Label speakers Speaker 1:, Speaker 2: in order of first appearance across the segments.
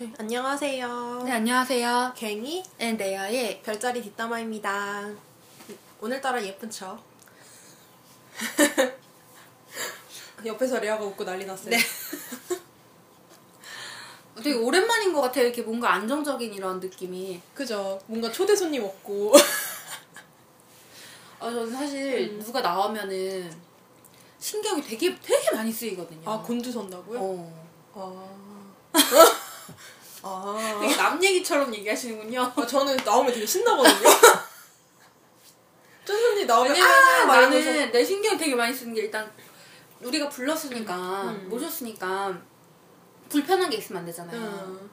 Speaker 1: 네, 안녕하세요.
Speaker 2: 네, 안녕하세요.
Speaker 1: 갱이
Speaker 2: 앤데아의
Speaker 1: 별자리 뒷담화입니다. 오늘따라 예쁜 척. 옆에서 레아가 웃고 난리 났어요.
Speaker 2: 네. 되게 오랜만인 것 같아요. 이렇게 뭔가 안정적인 이런 느낌이.
Speaker 1: 그죠. 뭔가 초대 손님 없고.
Speaker 2: 아, 저는 사실
Speaker 1: 음.
Speaker 2: 누가 나오면은 신경이 되게 되게 많이 쓰이거든요.
Speaker 1: 아, 곤두선다고요?
Speaker 2: 어.
Speaker 1: 아. 아.
Speaker 2: 되게 남 얘기처럼 얘기하시는군요.
Speaker 1: 아, 저는 나오면 되게 신나거든요. 쫀 손님 나오면 아! 막
Speaker 2: 나는
Speaker 1: 이러면서.
Speaker 2: 내 신경이 되게 많이 쓰는 게 일단 우리가 불렀으니까
Speaker 1: 음.
Speaker 2: 모셨으니까 불편한 게 있으면 안 되잖아요.
Speaker 1: 음.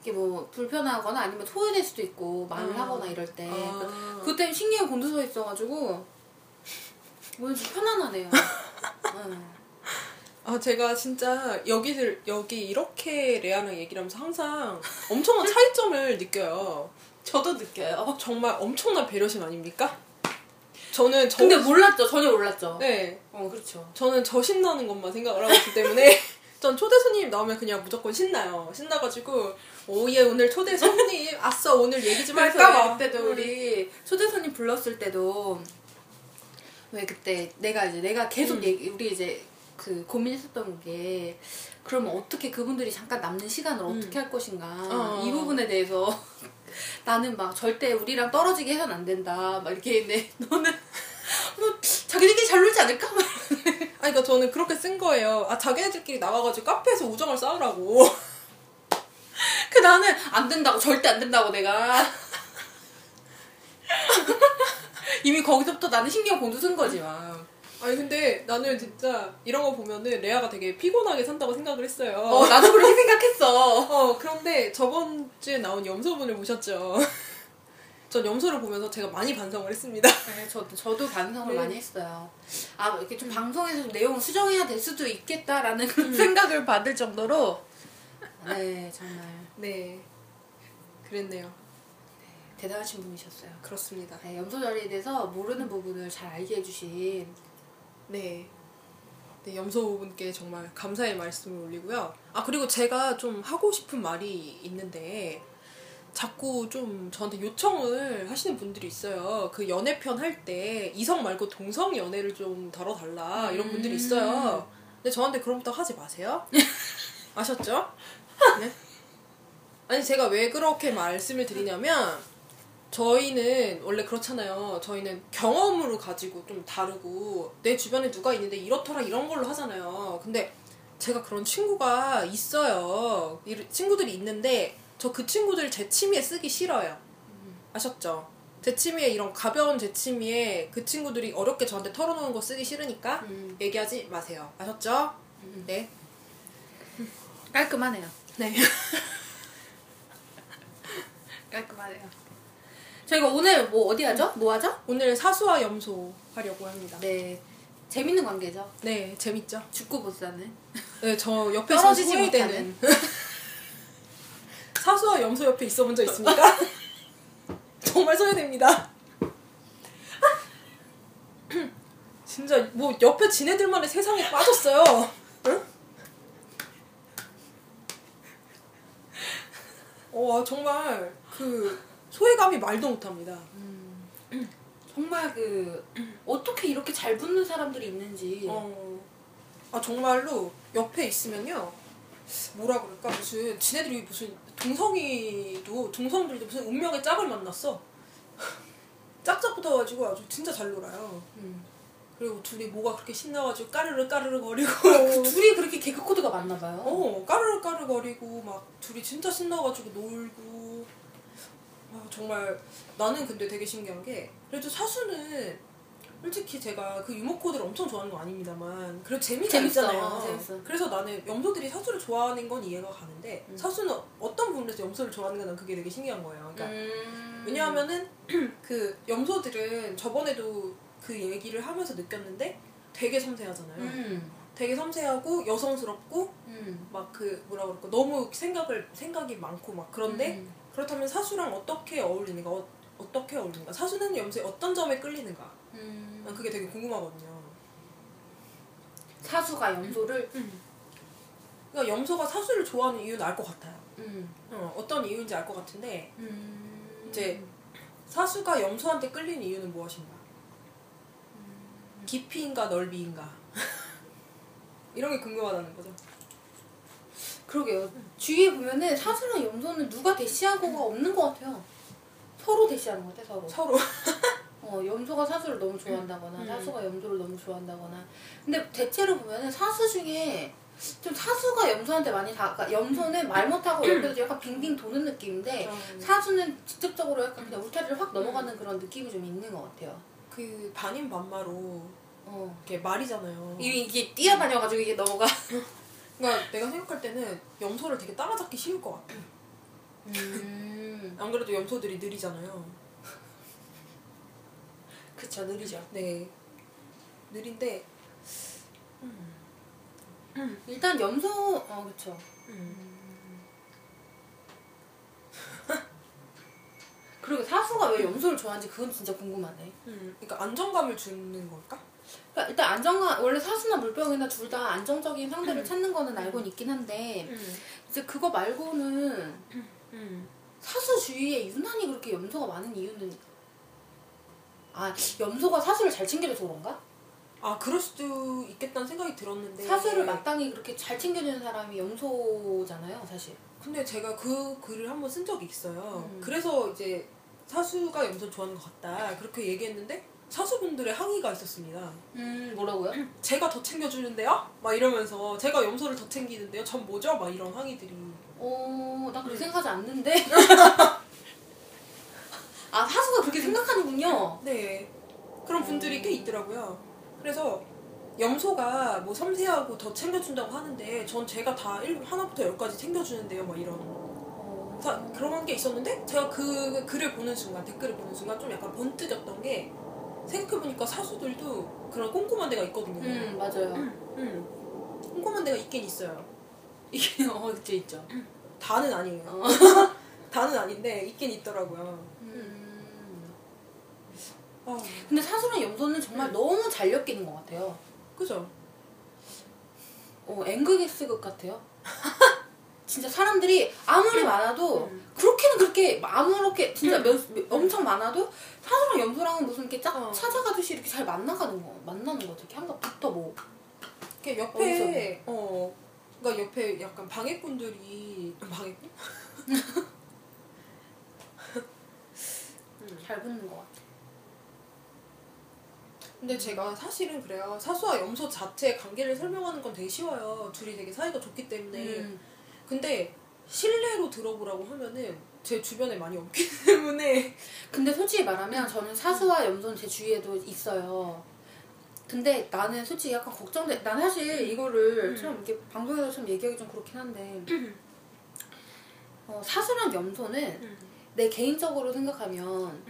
Speaker 2: 이게 뭐 불편하거나 아니면 소외될 수도 있고 말을
Speaker 1: 아.
Speaker 2: 하거나 이럴 때
Speaker 1: 아.
Speaker 2: 그때 신경이 곤두서 있어가지고 오늘 좀 편안하네요. 응.
Speaker 1: 아 제가 진짜 여기를 여기 이렇게 레아랑 얘기를 하면서 항상 엄청난 차이점을 느껴요.
Speaker 2: 저도 느껴요.
Speaker 1: 정말 엄청난 배려심 아닙니까? 저는 저
Speaker 2: 근데 몰랐죠. 전혀 몰랐죠.
Speaker 1: 네
Speaker 2: 어 그렇죠.
Speaker 1: 저는 저 신나는 것만 생각을 하고 있기 때문에 전 초대 손님 나오면 그냥 무조건 신나요. 신나가지고 오예 오늘 초대 손님 아싸 오늘 얘기 좀 할까
Speaker 2: 그러니까
Speaker 1: 봐.
Speaker 2: 그때도 우리 초대 손님 불렀을 때도 왜 그때 내가 이제 내가 계속
Speaker 1: 음.
Speaker 2: 얘기 우리 이제 그 고민했었던 게 그러면 어떻게 그분들이 잠깐 남는 시간을
Speaker 1: 음.
Speaker 2: 어떻게 할 것인가
Speaker 1: 어.
Speaker 2: 이 부분에 대해서 나는 막 절대 우리랑 떨어지게 해서는 안 된다 막 이렇게 했는데 너는 뭐 자기들끼리 잘 놀지 않을까 막
Speaker 1: 아니 그러니까 저는 그렇게 쓴 거예요. 아 자기네들끼리 나가가지고 카페에서 우정을 쌓으라고.
Speaker 2: 그 나는 안 된다고 절대 안 된다고 내가 이미 거기서부터 나는 신경 곤두쓴 거지 막.
Speaker 1: 아니 근데 나는 진짜 이런 거 보면은 레아가 되게 피곤하게 산다고 생각을 했어요.
Speaker 2: 어 나도 그렇게 생각했어.
Speaker 1: 어, 그런데 저번 주에 나온 염소분을 보셨죠? 전 염소를 보면서 제가 많이 반성을 했습니다.
Speaker 2: 네, 저, 저도 반성을
Speaker 1: 네.
Speaker 2: 많이 했어요. 아, 이렇게 좀 방송에서 좀 내용을 수정해야 될 수도 있겠다라는 그런 생각을 받을 정도로. 네, 정말
Speaker 1: 네. 그랬네요.
Speaker 2: 대단하신 분이셨어요.
Speaker 1: 그렇습니다.
Speaker 2: 네, 염소자리에 대해서 모르는 부분을 잘 알게 해주신.
Speaker 1: 네. 네, 염소분께 정말 감사의 말씀을 올리고요. 아, 그리고 제가 좀 하고 싶은 말이 있는데, 자꾸 좀 저한테 요청을 하시는 분들이 있어요. 그 연애편 할 때 이성 말고 동성 연애를 좀 다뤄달라 이런 분들이 있어요. 근데 저한테 그런 부탁 하지 마세요. 아셨죠? 네. 아니 제가 왜 그렇게 말씀을 드리냐면 저희는 원래 그렇잖아요. 저희는 경험으로 가지고 좀 다루고 내 주변에 누가 있는데 이렇더라 이런 걸로 하잖아요. 근데 제가 그런 친구가 있어요. 이 친구들이 있는데 저 그 친구들 제 취미에 쓰기 싫어요. 아셨죠? 제 취미에 이런 가벼운 제 취미에 그 친구들이 어렵게 저한테 털어놓은 거 쓰기 싫으니까
Speaker 2: 음.
Speaker 1: 얘기하지 마세요. 아셨죠?
Speaker 2: 음.
Speaker 1: 네.
Speaker 2: 깔끔하네요.
Speaker 1: 네.
Speaker 2: 깔끔하네요. 저희가 오늘 뭐 어디 하죠? 뭐 하죠?
Speaker 1: 오늘 사수와 염소 하려고 합니다.
Speaker 2: 네. 재밌는 관계죠.
Speaker 1: 네, 재밌죠?
Speaker 2: 죽고 보자는.
Speaker 1: 네, 저 옆에서
Speaker 2: 떨어지지
Speaker 1: 소외되는
Speaker 2: 못하는.
Speaker 1: 사수와 염소 옆에 있어 본 적 있습니까? 정말 소외됩니다. 진짜 뭐 옆에 지네들만의 세상에 빠졌어요. 응? 와 정말 그 소외감이 말도 못합니다.
Speaker 2: 정말 그 어떻게 이렇게 잘 붙는 사람들이 있는지.
Speaker 1: 어, 아 정말로 옆에 있으면요 뭐라 그럴까 무슨 지네들이 무슨 동성이도 동성들도 무슨 운명의 짝을 만났어 짝짝 붙어가지고 아주 진짜 잘 놀아요
Speaker 2: 음.
Speaker 1: 그리고 둘이 뭐가 그렇게 신나가지고 까르르 까르르 거리고
Speaker 2: 그 둘이 그렇게 개그 코드가 맞나 봐요.
Speaker 1: 어 까르르 까르르 거리고 막 둘이 진짜 신나가지고 놀고 아, 정말 나는 근데 되게 신기한 게 그래도 사수는 솔직히 제가 그 유머 코드를 엄청 좋아하는 거 아닙니다만 그래도 재미가
Speaker 2: 재밌어,
Speaker 1: 있잖아요.
Speaker 2: 재밌어.
Speaker 1: 그래서 나는 염소들이 사수를 좋아하는 건 이해가 가는데
Speaker 2: 음.
Speaker 1: 사수는 어떤 부분에서 염소를 좋아하는 건 그게 되게 신기한 거예요. 그러니까
Speaker 2: 음.
Speaker 1: 왜냐하면은 그 염소들은 저번에도 그 얘기를 하면서 느꼈는데 되게 섬세하잖아요.
Speaker 2: 음.
Speaker 1: 되게 섬세하고 여성스럽고
Speaker 2: 음.
Speaker 1: 막그 뭐라 그럴까 너무 생각을 생각이 많고 막 그런데
Speaker 2: 음.
Speaker 1: 그렇다면 사수랑 어떻게 어울리는가 어, 어떻게 어울리는가 사수는 염소의 어떤 점에 끌리는가
Speaker 2: 음.
Speaker 1: 난 그게 되게 궁금하거든요.
Speaker 2: 사수가 염소를
Speaker 1: 그러니까 그러니까 염소가 사수를 좋아하는 이유는 알 것 같아요.
Speaker 2: 음.
Speaker 1: 어, 어떤 이유인지 알 것 같은데
Speaker 2: 음.
Speaker 1: 이제 사수가 염소한테 끌리는 이유는 무엇인가? 깊이인가 넓이인가? 이런 게 궁금하다는 거죠.
Speaker 2: 그러게요. 주위에 보면은 사수랑 염소는 누가 대시하고가 없는 것 같아요. 서로 대시하는 것 같아, 서로.
Speaker 1: 서로.
Speaker 2: 어, 염소가 사수를 너무 좋아한다거나
Speaker 1: 음.
Speaker 2: 사수가 염소를 너무 좋아한다거나. 근데 대체로 보면은 사수 중에 좀 사수가 염소한테 많이 다, 그러니까 염소는 말 못하고 옆에서 약간 빙빙 도는 느낌인데
Speaker 1: 좀
Speaker 2: 사수는 직접적으로 약간 그냥 울타리를 확 넘어가는 그런 느낌이 좀 있는 것 같아요.
Speaker 1: 그 반인 반마로
Speaker 2: 어.
Speaker 1: 이렇게 말이잖아요.
Speaker 2: 이게, 이게 뛰어다녀가지고 이게 넘어가.
Speaker 1: 그러니까 내가 생각할 때는 염소를 되게 따라잡기 쉬울 것 같아.
Speaker 2: 음.
Speaker 1: 안 그래도 염소들이 느리잖아요.
Speaker 2: 그쵸, 느리죠.
Speaker 1: 네. 느린데
Speaker 2: 일단 염소, 어, 그쵸. 그리고 사수가 왜 염소를 좋아하는지 그건 진짜 궁금하네.
Speaker 1: 음, 그러니까 안정감을 주는 걸까?
Speaker 2: 그러니까 일단 안정감, 원래 사수나 물병이나 둘 다 안정적인 상대를 찾는 거는 알고는 있긴 한데, 이제 그거 말고는
Speaker 1: 음.
Speaker 2: 사수 주위에 유난히 그렇게 염소가 많은 이유는, 아, 염소가 사수를 잘 챙겨줘서 그런가?
Speaker 1: 아 그럴 수도 있겠다는 생각이 들었는데
Speaker 2: 사수를 마땅히 그렇게 잘 챙겨주는 사람이 염소잖아요, 사실.
Speaker 1: 근데 제가 그 글을 한번 쓴 적이 있어요.
Speaker 2: 음.
Speaker 1: 그래서 이제 사수가 염소 좋아하는 것 같다 그렇게 얘기했는데 사수분들의 항의가 있었습니다.
Speaker 2: 음, 뭐라고요?
Speaker 1: 제가 더 챙겨주는데요? 막 이러면서 제가 염소를 더 챙기는데요? 전 뭐죠? 막 이런 항의들이
Speaker 2: 어, 나 그렇게 생각하지 않는데. 아, 사수가 그렇게 생각하는군요.
Speaker 1: 네 그런 분들이 꽤 있더라고요. 그래서 염소가 뭐 섬세하고 더 챙겨준다고 하는데 전 제가 다 일- 하나부터 열까지 챙겨주는데요 막 이런
Speaker 2: 어,
Speaker 1: 사- 그런 게 있었는데 제가 그 글을 보는 순간 댓글을 보는 순간 좀 약간 번뜩였던 게 생각해보니까 사수들도 그런 꼼꼼한 데가 있거든요
Speaker 2: 음, 맞아요.
Speaker 1: 음. 꼼꼼한 데가 있긴 있어요
Speaker 2: 이게, 어, 있죠, 있죠.
Speaker 1: 다는 아니에요 다는 아닌데 있긴 있더라고요
Speaker 2: 음.
Speaker 1: 아,
Speaker 2: 근데 사수랑 염소는 정말 너무 잘 엮이는 것 같아요.
Speaker 1: 그죠?
Speaker 2: 어, 앵그게스극 같아요. 진짜 사람들이 아무리 많아도
Speaker 1: 음.
Speaker 2: 그렇게는 그렇게 아무렇게 진짜 몇, 몇- 엄청 많아도 사수랑 염소랑은 무슨 이렇게 짝
Speaker 1: 어.
Speaker 2: 찾아가듯이 이렇게 잘 만나가는 거 만나는 거죠. 이렇게 한가 붙어 뭐.
Speaker 1: 이렇게 옆에 어 그러니까 옆에 약간 방해꾼들이 방해꾼?
Speaker 2: 잘 붙는 것 같아.
Speaker 1: 근데 제가 사실은 그래요. 사수와 염소 자체 관계를 설명하는 건 되게 쉬워요. 둘이 되게 사이가 좋기 때문에.
Speaker 2: 음.
Speaker 1: 근데 실내로 들어보라고 하면은 제 주변에 많이 없기 때문에
Speaker 2: 근데 솔직히 말하면 저는 사수와 염소는 제 주위에도 있어요. 근데 나는 솔직히 약간 걱정돼. 난 사실 이거를
Speaker 1: 음.
Speaker 2: 좀 이렇게 방송에서 좀 얘기하기 좀 그렇긴 한데 어, 사수랑 염소는 내 개인적으로 생각하면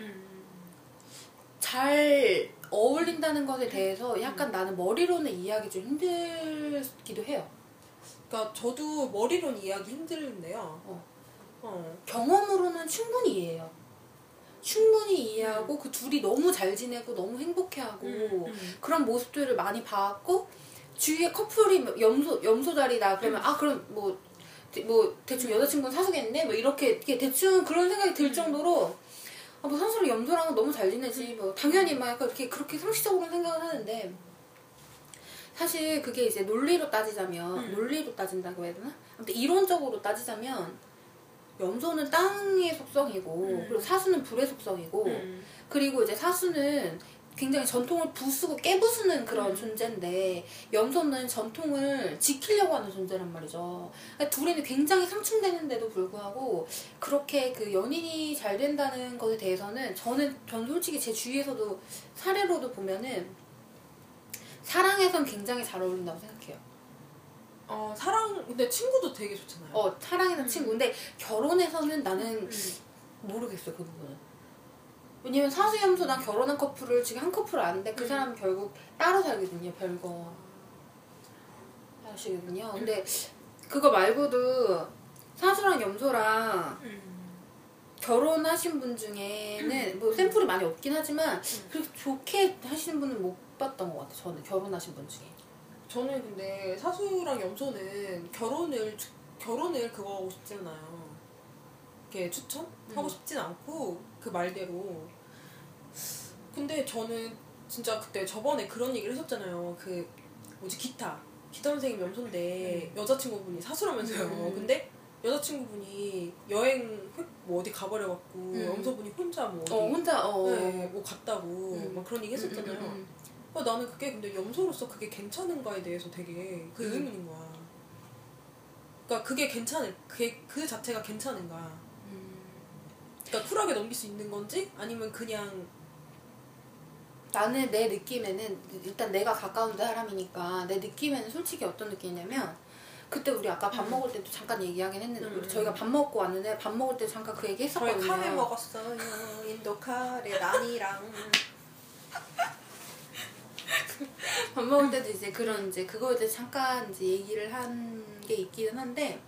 Speaker 2: 잘 어울린다는 것에 대해서 약간 나는 머리로는 이해하기 좀 힘들기도 해요.
Speaker 1: 그러니까 저도 머리로는 이해하기 힘들는데요.
Speaker 2: 어.
Speaker 1: 어.
Speaker 2: 경험으로는 충분히 이해해요. 충분히 이해하고 그 둘이 너무 잘 지내고 너무 행복해하고
Speaker 1: 음.
Speaker 2: 그런 모습들을 많이 봤고 주위에 커플이 뭐 염소 염소 자리다 그러면 아 그럼 뭐, 대- 뭐 대충 여자친구는 사수겠네 뭐 이렇게, 이렇게 대충 그런 생각이 들 정도로 아, 뭐 사수랑 염소랑은 너무 잘 지내지 뭐 당연히 막 이렇게 그렇게 상식적으로 생각을 하는데 사실 그게 이제 논리로 따지자면
Speaker 1: 음.
Speaker 2: 논리로 따진다고 해야 되나? 아무튼 이론적으로 따지자면 염소는 땅의 속성이고
Speaker 1: 음.
Speaker 2: 그리고 사수는 불의 속성이고
Speaker 1: 음.
Speaker 2: 그리고 이제 사수는 굉장히 전통을 부수고 깨부수는 그런
Speaker 1: 음.
Speaker 2: 존재인데 염소는 전통을 지키려고 하는 존재란 말이죠. 그러니까 둘이는 굉장히 상충되는데도 불구하고 그렇게 그 연인이 잘 된다는 것에 대해서는 저는 전 솔직히 제 주위에서도 사례로도 보면은 사랑에선 굉장히 잘 어울린다고 생각해요.
Speaker 1: 어 사랑 근데 친구도 되게 좋잖아요.
Speaker 2: 어 사랑이나
Speaker 1: 음.
Speaker 2: 친구인데 결혼에서는 나는
Speaker 1: 음.
Speaker 2: 모르겠어요 그 부분은. 왜냐면 사수염소랑 결혼한 커플을 지금 한 커플 아는데 그
Speaker 1: 음.
Speaker 2: 사람 은 결국 따로 살거든요 별거 하시거든요. 근데 그거 말고도 사수랑 염소랑
Speaker 1: 음.
Speaker 2: 결혼하신 분 중에는 뭐 샘플이 많이 없긴 하지만 그렇게 좋게 하시는 분은 못 봤던 것 같아요. 저는 결혼하신 분 중에.
Speaker 1: 저는 근데 사수랑 염소는 결혼을 추- 결혼을 그거 하고 싶진 않아요. 이렇게 추천 하고
Speaker 2: 음.
Speaker 1: 싶진 않고 그 말대로. 근데 저는 진짜 그때 저번에 그런 얘기를 했었잖아요. 그 뭐지 기타 기타 선생님 염소인데 여자친구분이 사수라면서요.
Speaker 2: 음.
Speaker 1: 근데 여자친구분이 여행 뭐 어디 가버려갖고
Speaker 2: 음.
Speaker 1: 염소분이 혼자 뭐 어디
Speaker 2: 어 혼자 어.
Speaker 1: 네, 뭐 갔다고
Speaker 2: 음.
Speaker 1: 막 그런 얘기 했었잖아요.
Speaker 2: 음, 음, 음.
Speaker 1: 어, 나는 그게 근데 염소로서 그게 괜찮은가에 대해서 되게 그
Speaker 2: 음.
Speaker 1: 의문인 거야. 그러니까 그게 괜찮을 그게 그 자체가 괜찮은가.
Speaker 2: 음.
Speaker 1: 그러니까 쿨하게 넘길 수 있는 건지 아니면 그냥
Speaker 2: 나는 내 느낌에는 일단 내가 가까운 사람이니까 내 느낌에는 솔직히 어떤 느낌이냐면 그때 우리 아까 밥
Speaker 1: 음.
Speaker 2: 먹을 때도 잠깐 얘기하긴 했는데
Speaker 1: 음.
Speaker 2: 우리 저희가 밥 먹고 왔는데 밥 먹을 때 잠깐 그 얘기
Speaker 1: 저희
Speaker 2: 했었거든요.
Speaker 1: 카레 먹었어요. 인도 카레 난이랑
Speaker 2: 밥 먹을 때도 이제 그런 이제 그거에 대해서 잠깐 이제 얘기를 한 게 있기는 한데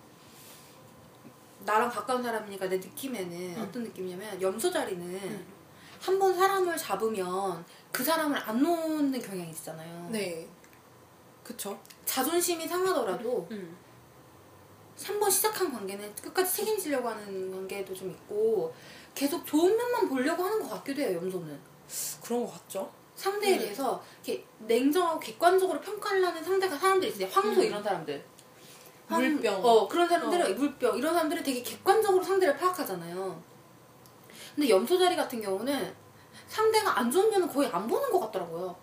Speaker 2: 나랑 가까운 사람이니까 내 느낌에는
Speaker 1: 음.
Speaker 2: 어떤 느낌이냐면 염소 자리는
Speaker 1: 음.
Speaker 2: 한번 사람을 잡으면 그 사람을 안 놓는 경향이 있잖아요.
Speaker 1: 네. 그쵸.
Speaker 2: 자존심이 상하더라도
Speaker 1: 음.
Speaker 2: 한번 시작한 관계는 끝까지 책임지려고 하는 관계도 좀 있고 계속 좋은 면만 보려고 하는 것 같기도 해요 염소는
Speaker 1: 그런 거 같죠.
Speaker 2: 상대에
Speaker 1: 음.
Speaker 2: 대해서 이렇게 냉정하고 객관적으로 평가를 하는 상대가 사람들이 있어요 황소
Speaker 1: 음.
Speaker 2: 이런 사람들
Speaker 1: 물병.
Speaker 2: 어 그런 사람들은
Speaker 1: 어.
Speaker 2: 물병 이런 사람들은 되게 객관적으로 상대를 파악하잖아요 근데 염소 자리 같은 경우는 상대가 안 좋은 면은 거의 안 보는 것 같더라고요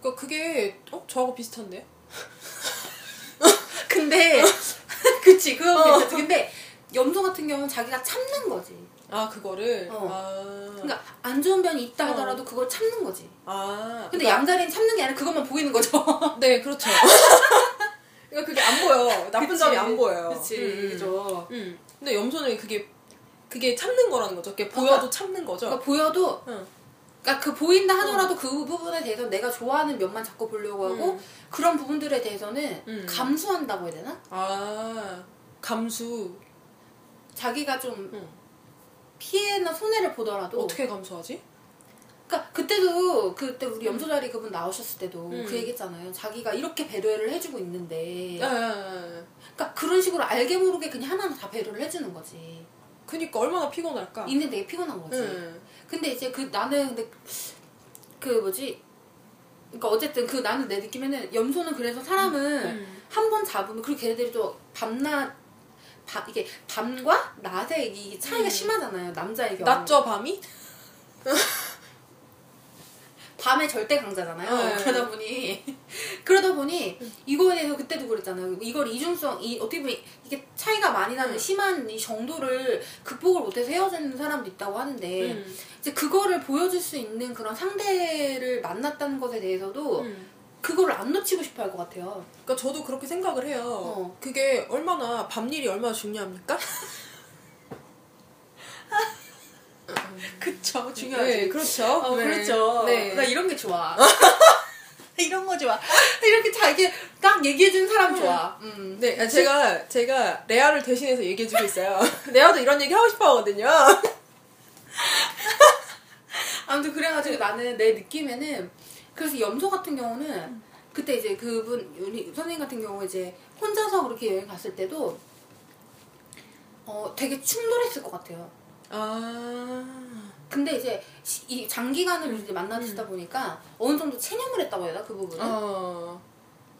Speaker 1: 그러니까 그게 어 저하고 비슷한데요?
Speaker 2: 근데 그치 그건
Speaker 1: 어.
Speaker 2: 괜찮지 근데 염소 같은 경우는 자기가 참는 거지
Speaker 1: 아 그거를.
Speaker 2: 어.
Speaker 1: 아.
Speaker 2: 그러니까 안 좋은 면이 있다
Speaker 1: 어.
Speaker 2: 하더라도 그걸 참는 거지.
Speaker 1: 아.
Speaker 2: 근데
Speaker 1: 그러니까-
Speaker 2: 양자리는 참는 게 아니라 그것만 보이는 거죠.
Speaker 1: 네, 그렇죠. 그러니까 그게 안 보여. 나쁜
Speaker 2: 그치.
Speaker 1: 점이 안 보여요.
Speaker 2: 그치,
Speaker 1: 음, 음.
Speaker 2: 그죠.
Speaker 1: 음. 근데 염소는 그게 그게 참는 거라는 거죠. 그게 보여도 참는 거죠.
Speaker 2: 그러니까 보여도,
Speaker 1: 응.
Speaker 2: 그러니까 그 보인다 하더라도 그 부분에 대해서 내가 좋아하는 면만 자꾸 보려고 하고
Speaker 1: 음.
Speaker 2: 그런 부분들에 대해서는
Speaker 1: 음.
Speaker 2: 감수한다고 해야 되나?
Speaker 1: 아 감수.
Speaker 2: 자기가 좀
Speaker 1: 응.
Speaker 2: 피해나 손해를 보더라도
Speaker 1: 어떻게 감수하지?
Speaker 2: 그러니까 그때도 그때 우리 염소자리 그분 나오셨을 때도
Speaker 1: 음.
Speaker 2: 그 얘기했잖아요. 자기가 이렇게 배려를 해주고 있는데,
Speaker 1: 야, 야, 야.
Speaker 2: 그러니까 그런 식으로 알게 모르게 그냥 하나하나 다 배려를 해주는 거지.
Speaker 1: 그니까 얼마나 피곤할까.
Speaker 2: 있는 되게 피곤한 거지.
Speaker 1: 응.
Speaker 2: 근데 이제 그 나는 근데 그 뭐지? 그러니까 어쨌든 그 나는 내 느낌에는 염소는 그래서 사람을
Speaker 1: 음.
Speaker 2: 한번 잡으면 그리고 걔네들이 또 밤낮 밤 이게 밤과 낮의 이 차이가
Speaker 1: 음.
Speaker 2: 심하잖아요. 남자의 경우.
Speaker 1: 낮죠 밤이?
Speaker 2: 밤에 절대 강자잖아요.
Speaker 1: 네.
Speaker 2: 그러다 보니 그러다 보니 이거에 대해서 그때도 그랬잖아요. 이걸 이중성 이 어떻게 보면 이게 차이가 많이 나는
Speaker 1: 음.
Speaker 2: 심한 이 정도를 극복을 못해서 헤어지는 사람도 있다고 하는데
Speaker 1: 음.
Speaker 2: 이제 그거를 보여줄 수 있는 그런 상대를 만났다는 것에 대해서도
Speaker 1: 음.
Speaker 2: 그거를 안 놓치고 싶어 할 것 같아요.
Speaker 1: 그러니까 저도 그렇게 생각을 해요.
Speaker 2: 어.
Speaker 1: 그게 얼마나 밤일이 얼마나 중요합니까?
Speaker 2: 그쵸
Speaker 1: 네, 그렇죠.
Speaker 2: 어,
Speaker 1: 네.
Speaker 2: 그렇죠.
Speaker 1: 네.
Speaker 2: 나 이런 게 좋아. 이런 거 좋아. 이렇게 자기 딱 얘기해주는 사람 좋아. 음.
Speaker 1: 네, 아, 제가 제가 레아를 대신해서 얘기해주고 있어요. 레아도 이런 얘기 하고 싶어 하거든요.
Speaker 2: 아무튼 그래가지고 나는 내 느낌에는 그래서 염소 같은 경우는 그때 이제 그분 우리 선생님 같은 경우 이제 혼자서 그렇게 여행 갔을 때도 어 되게 충돌했을 것 같아요.
Speaker 1: 아,
Speaker 2: 근데 이제 시- 이 장기간을 이제 만나시다 보니까 어느 정도 체념을 했다고 해야 되나 그 부분은?
Speaker 1: 어,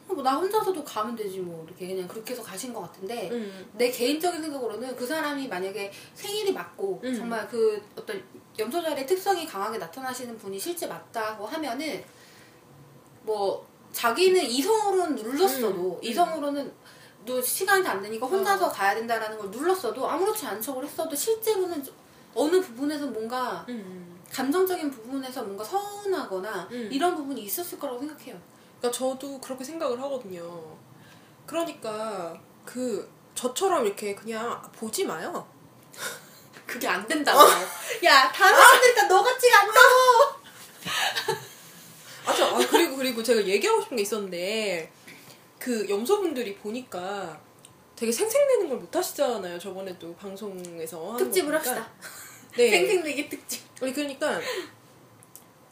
Speaker 2: 뭐나 혼자서도 가면 되지 뭐 이렇게 그냥 그렇게 해서 가신 것 같은데
Speaker 1: 음,
Speaker 2: 내 개인적인 생각으로는 그 사람이 만약에 생일이 맞고
Speaker 1: 음.
Speaker 2: 정말 그 어떤 염소자리의 특성이 강하게 나타나시는 분이 실제 맞다고 하면은 뭐 자기는 이성으로는 눌렀어도
Speaker 1: 음.
Speaker 2: 이성으로는 또 시간이 안 되니까 혼자서 가야 된다라는 걸 눌렀어도 아무렇지 않은 척을 했어도 실제로는 좀 어느 부분에서 뭔가
Speaker 1: 음.
Speaker 2: 감정적인 부분에서 뭔가 서운하거나
Speaker 1: 음.
Speaker 2: 이런 부분이 있었을 거라고 생각해요.
Speaker 1: 그러니까 저도 그렇게 생각을 하거든요. 그러니까 그 저처럼 이렇게 그냥 보지 마요.
Speaker 2: 그게 안 된다고. 야, 다른 사람들니까 너같지가 않다고.
Speaker 1: 아, 그리고 그리고 제가 얘기하고 싶은 게 있었는데 그 염소분들이 보니까 되게 생생내는 걸 못 하시잖아요. 저번에도 방송에서 하는
Speaker 2: 특집을. 합시다.
Speaker 1: 네.
Speaker 2: 생생내기 특집.
Speaker 1: 아니 그러니까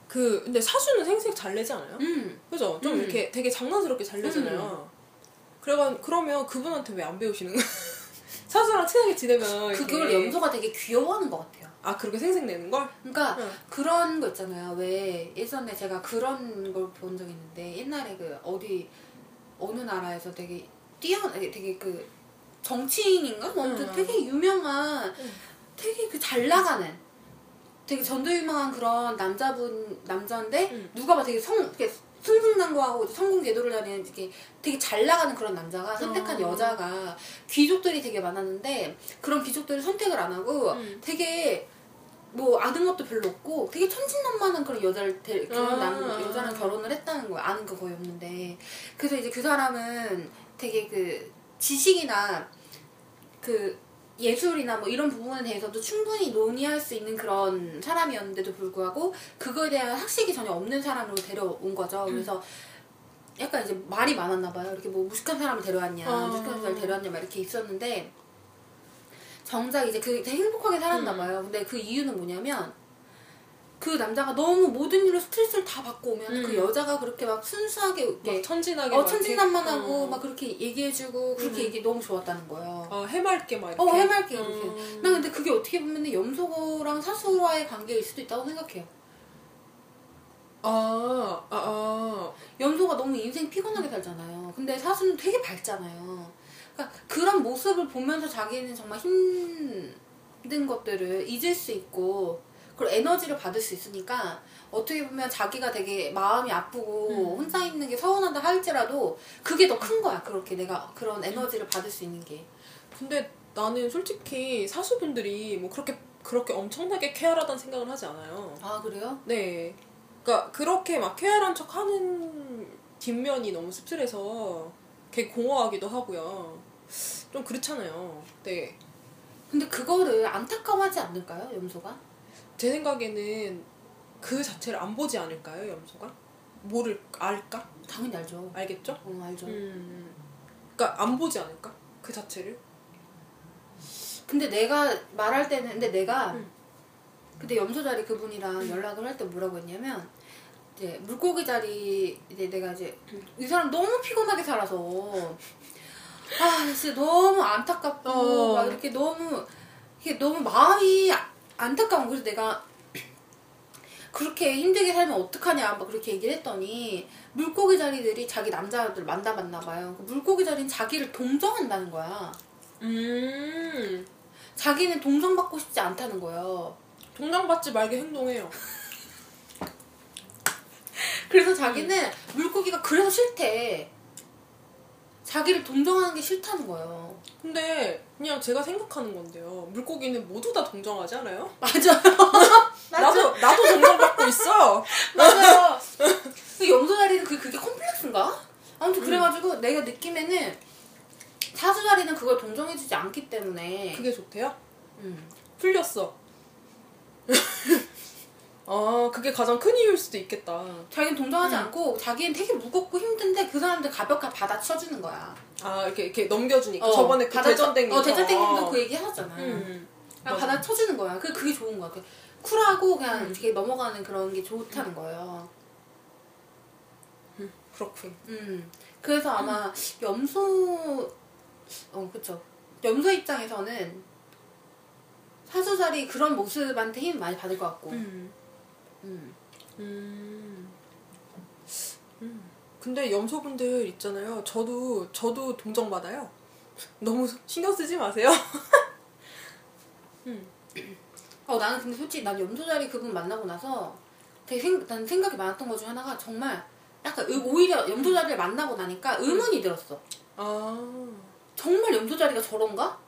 Speaker 1: 그 근데 사수는 생색 잘 내지 않아요?
Speaker 2: 음.
Speaker 1: 그죠? 좀
Speaker 2: 음.
Speaker 1: 이렇게 되게 장난스럽게 잘 내잖아요. 그래가 그러면 그분한테 왜 안 배우시는 거예요? 사수랑 친하게 지내면
Speaker 2: 그걸
Speaker 1: 이렇게-
Speaker 2: 염소가 되게 귀여워하는 것 같아요.
Speaker 1: 아 그렇게 생색 내는 걸?
Speaker 2: 그러니까
Speaker 1: 응.
Speaker 2: 그런 거 있잖아요. 왜 예전에 제가 그런 걸 본 적 있는데 옛날에 그 어디 어느 나라에서 되게 뛰어 되게 그 정치인인가? 뭐 아무튼
Speaker 1: 응.
Speaker 2: 되게 유명한
Speaker 1: 응.
Speaker 2: 되게 그 잘 나가는 되게 전도유명한 그런 남자분 남자인데
Speaker 1: 응.
Speaker 2: 누가 봐 되게 성 이렇게 승승장구하고 성공 궤도를 다니는 이렇게 되게 잘 나가는 그런 남자가 선택한
Speaker 1: 어.
Speaker 2: 여자가 귀족들이 되게 많았는데 그런 귀족들이 선택을 안 하고
Speaker 1: 응.
Speaker 2: 되게 뭐 아는 것도 별로 없고 되게 천진난만한 그런 여자를 데, 그런
Speaker 1: 아.
Speaker 2: 남 여자랑 결혼을 했다는 거야 아는 거 거의 없는데 그래서 이제 그 사람은 되게 그 지식이나 그 예술이나 뭐 이런 부분에 대해서도 충분히 논의할 수 있는 그런 사람이었는데도 불구하고 그거에 대한 학식이 전혀 없는 사람으로 데려온 거죠. 그래서 약간 이제 말이 많았나 봐요. 이렇게 뭐 무식한 사람을 데려왔냐,
Speaker 1: 아.
Speaker 2: 무식한 사람을 데려왔냐 막 이렇게 있었는데 정작 이제 그 되게 행복하게 살았나
Speaker 1: 음.
Speaker 2: 봐요. 근데 그 이유는 뭐냐면 그 남자가 너무 모든 일로 스트레스를 다 받고 오면
Speaker 1: 음.
Speaker 2: 그 여자가 그렇게 막 순수하게 이렇게
Speaker 1: 막 천진하게 어막
Speaker 2: 천진난만하고
Speaker 1: 이렇게,
Speaker 2: 막 그렇게 얘기해주고 그렇게
Speaker 1: 음.
Speaker 2: 얘기 너무 좋았다는 거예요.
Speaker 1: 어, 해맑게 막 이렇게
Speaker 2: 어 해맑게 이렇게.
Speaker 1: 음.
Speaker 2: 난 근데 그게 어떻게 보면 염소랑 사수와의 관계일 수도 있다고 생각해요.
Speaker 1: 아, 아, 아.
Speaker 2: 염소가 너무 인생 피곤하게 살잖아요. 근데 사수는 되게 밝잖아요. 그러니까 그런 모습을 보면서 자기는 정말 힘든 것들을 잊을 수 있고 그리고 에너지를 받을 수 있으니까 어떻게 보면 자기가 되게 마음이 아프고
Speaker 1: 음.
Speaker 2: 혼자 있는 게 서운하다 할지라도 그게 더 큰 거야. 그렇게 내가 그런 에너지를 받을 수 있는 게.
Speaker 1: 근데 나는 솔직히 사수분들이 뭐 그렇게 그렇게 엄청나게 쾌활하다는 생각을 하지 않아요.
Speaker 2: 아 그래요?
Speaker 1: 네. 그러니까 그렇게 막 쾌활한 척 하는 뒷면이 너무 씁쓸해서 되게 공허하기도 하고요. 좀 그렇잖아요. 네.
Speaker 2: 근데 그거를 안타까워하지 않을까요, 염소가?
Speaker 1: 제 생각에는 그 자체를 안 보지 않을까요, 염소가? 뭐를 알까?
Speaker 2: 당연히 알죠.
Speaker 1: 알겠죠?
Speaker 2: 어, 알죠.
Speaker 1: 음. 그러니까 안 보지 않을까? 그 자체를?
Speaker 2: 근데 내가 말할 때는 근데 내가
Speaker 1: 응.
Speaker 2: 그때 염소 자리 그분이랑 연락을 할 때 뭐라고 했냐면 이제 물고기 자리 이제 내가 이제 이 사람 너무 피곤하게 살아서 아 진짜 너무 안타깝고
Speaker 1: 어.
Speaker 2: 막 이렇게 너무 이게 너무 마음이 아- 안타까운 그래서 내가 그렇게 힘들게 살면 어떡하냐 막 그렇게 얘기를 했더니 물고기 자리들이 자기 남자들 만나봤나 봐요. 그 물고기 자리는 자기를 동정한다는 거야.
Speaker 1: 음.
Speaker 2: 자기는 동정받고 싶지 않다는 거예요.
Speaker 1: 동정받지 말게 행동해요.
Speaker 2: 그래서 자기는 물고기가 그래서 싫대. 자기를 동정하는 게 싫다는 거예요.
Speaker 1: 근데 그냥 제가 생각하는 건데요. 물고기는 모두 다 동정하지 않아요?
Speaker 2: 맞아요.
Speaker 1: 나도 나도 동정받고 있어.
Speaker 2: 맞아요. 그 염소자리는 그, 그게 콤플렉스인가? 아무튼 그래가지고 내가 느낌에는 사수자리는 그걸 동정해주지 않기 때문에
Speaker 1: 그게 좋대요?
Speaker 2: 음.
Speaker 1: 풀렸어. 아, 그게 가장 큰 이유일 수도 있겠다.
Speaker 2: 자기는 동정하지
Speaker 1: 음.
Speaker 2: 않고 자기는 되게 무겁고 힘든데 그 사람들 가볍게 받아쳐주는 거야.
Speaker 1: 아, 이렇게 이렇게 넘겨주니까.
Speaker 2: 어,
Speaker 1: 저번에 그 대전땡님.
Speaker 2: 어, 대전땡님도 그 얘기 하셨잖아요.
Speaker 1: 음.
Speaker 2: 그냥. 받아쳐주는 거야. 그 그게 좋은 거야. 그 쿨하고 그냥
Speaker 1: 음.
Speaker 2: 이렇게 넘어가는 그런 게 좋다는 거예요.
Speaker 1: 그렇군.
Speaker 2: 음. 그래서 아마 염소 어 그쵸. 염소 입장에서는 사수자리 그런 모습한테 힘 많이 받을 것 같고.
Speaker 1: 음.
Speaker 2: 음.
Speaker 1: 음. 음. 근데 염소분들 있잖아요. 저도 저도 동정 받아요. 너무 신경 쓰지 마세요. 음.
Speaker 2: 어 나는 근데 솔직히 난 염소자리 그분 만나고 나서 되게 생, 난 생각이 많았던 것 중에 하나가 정말 약간 의- 오히려 염소자리를 만나고 나니까 의문이 들었어.
Speaker 1: 아.
Speaker 2: 정말 염소자리가 저런가?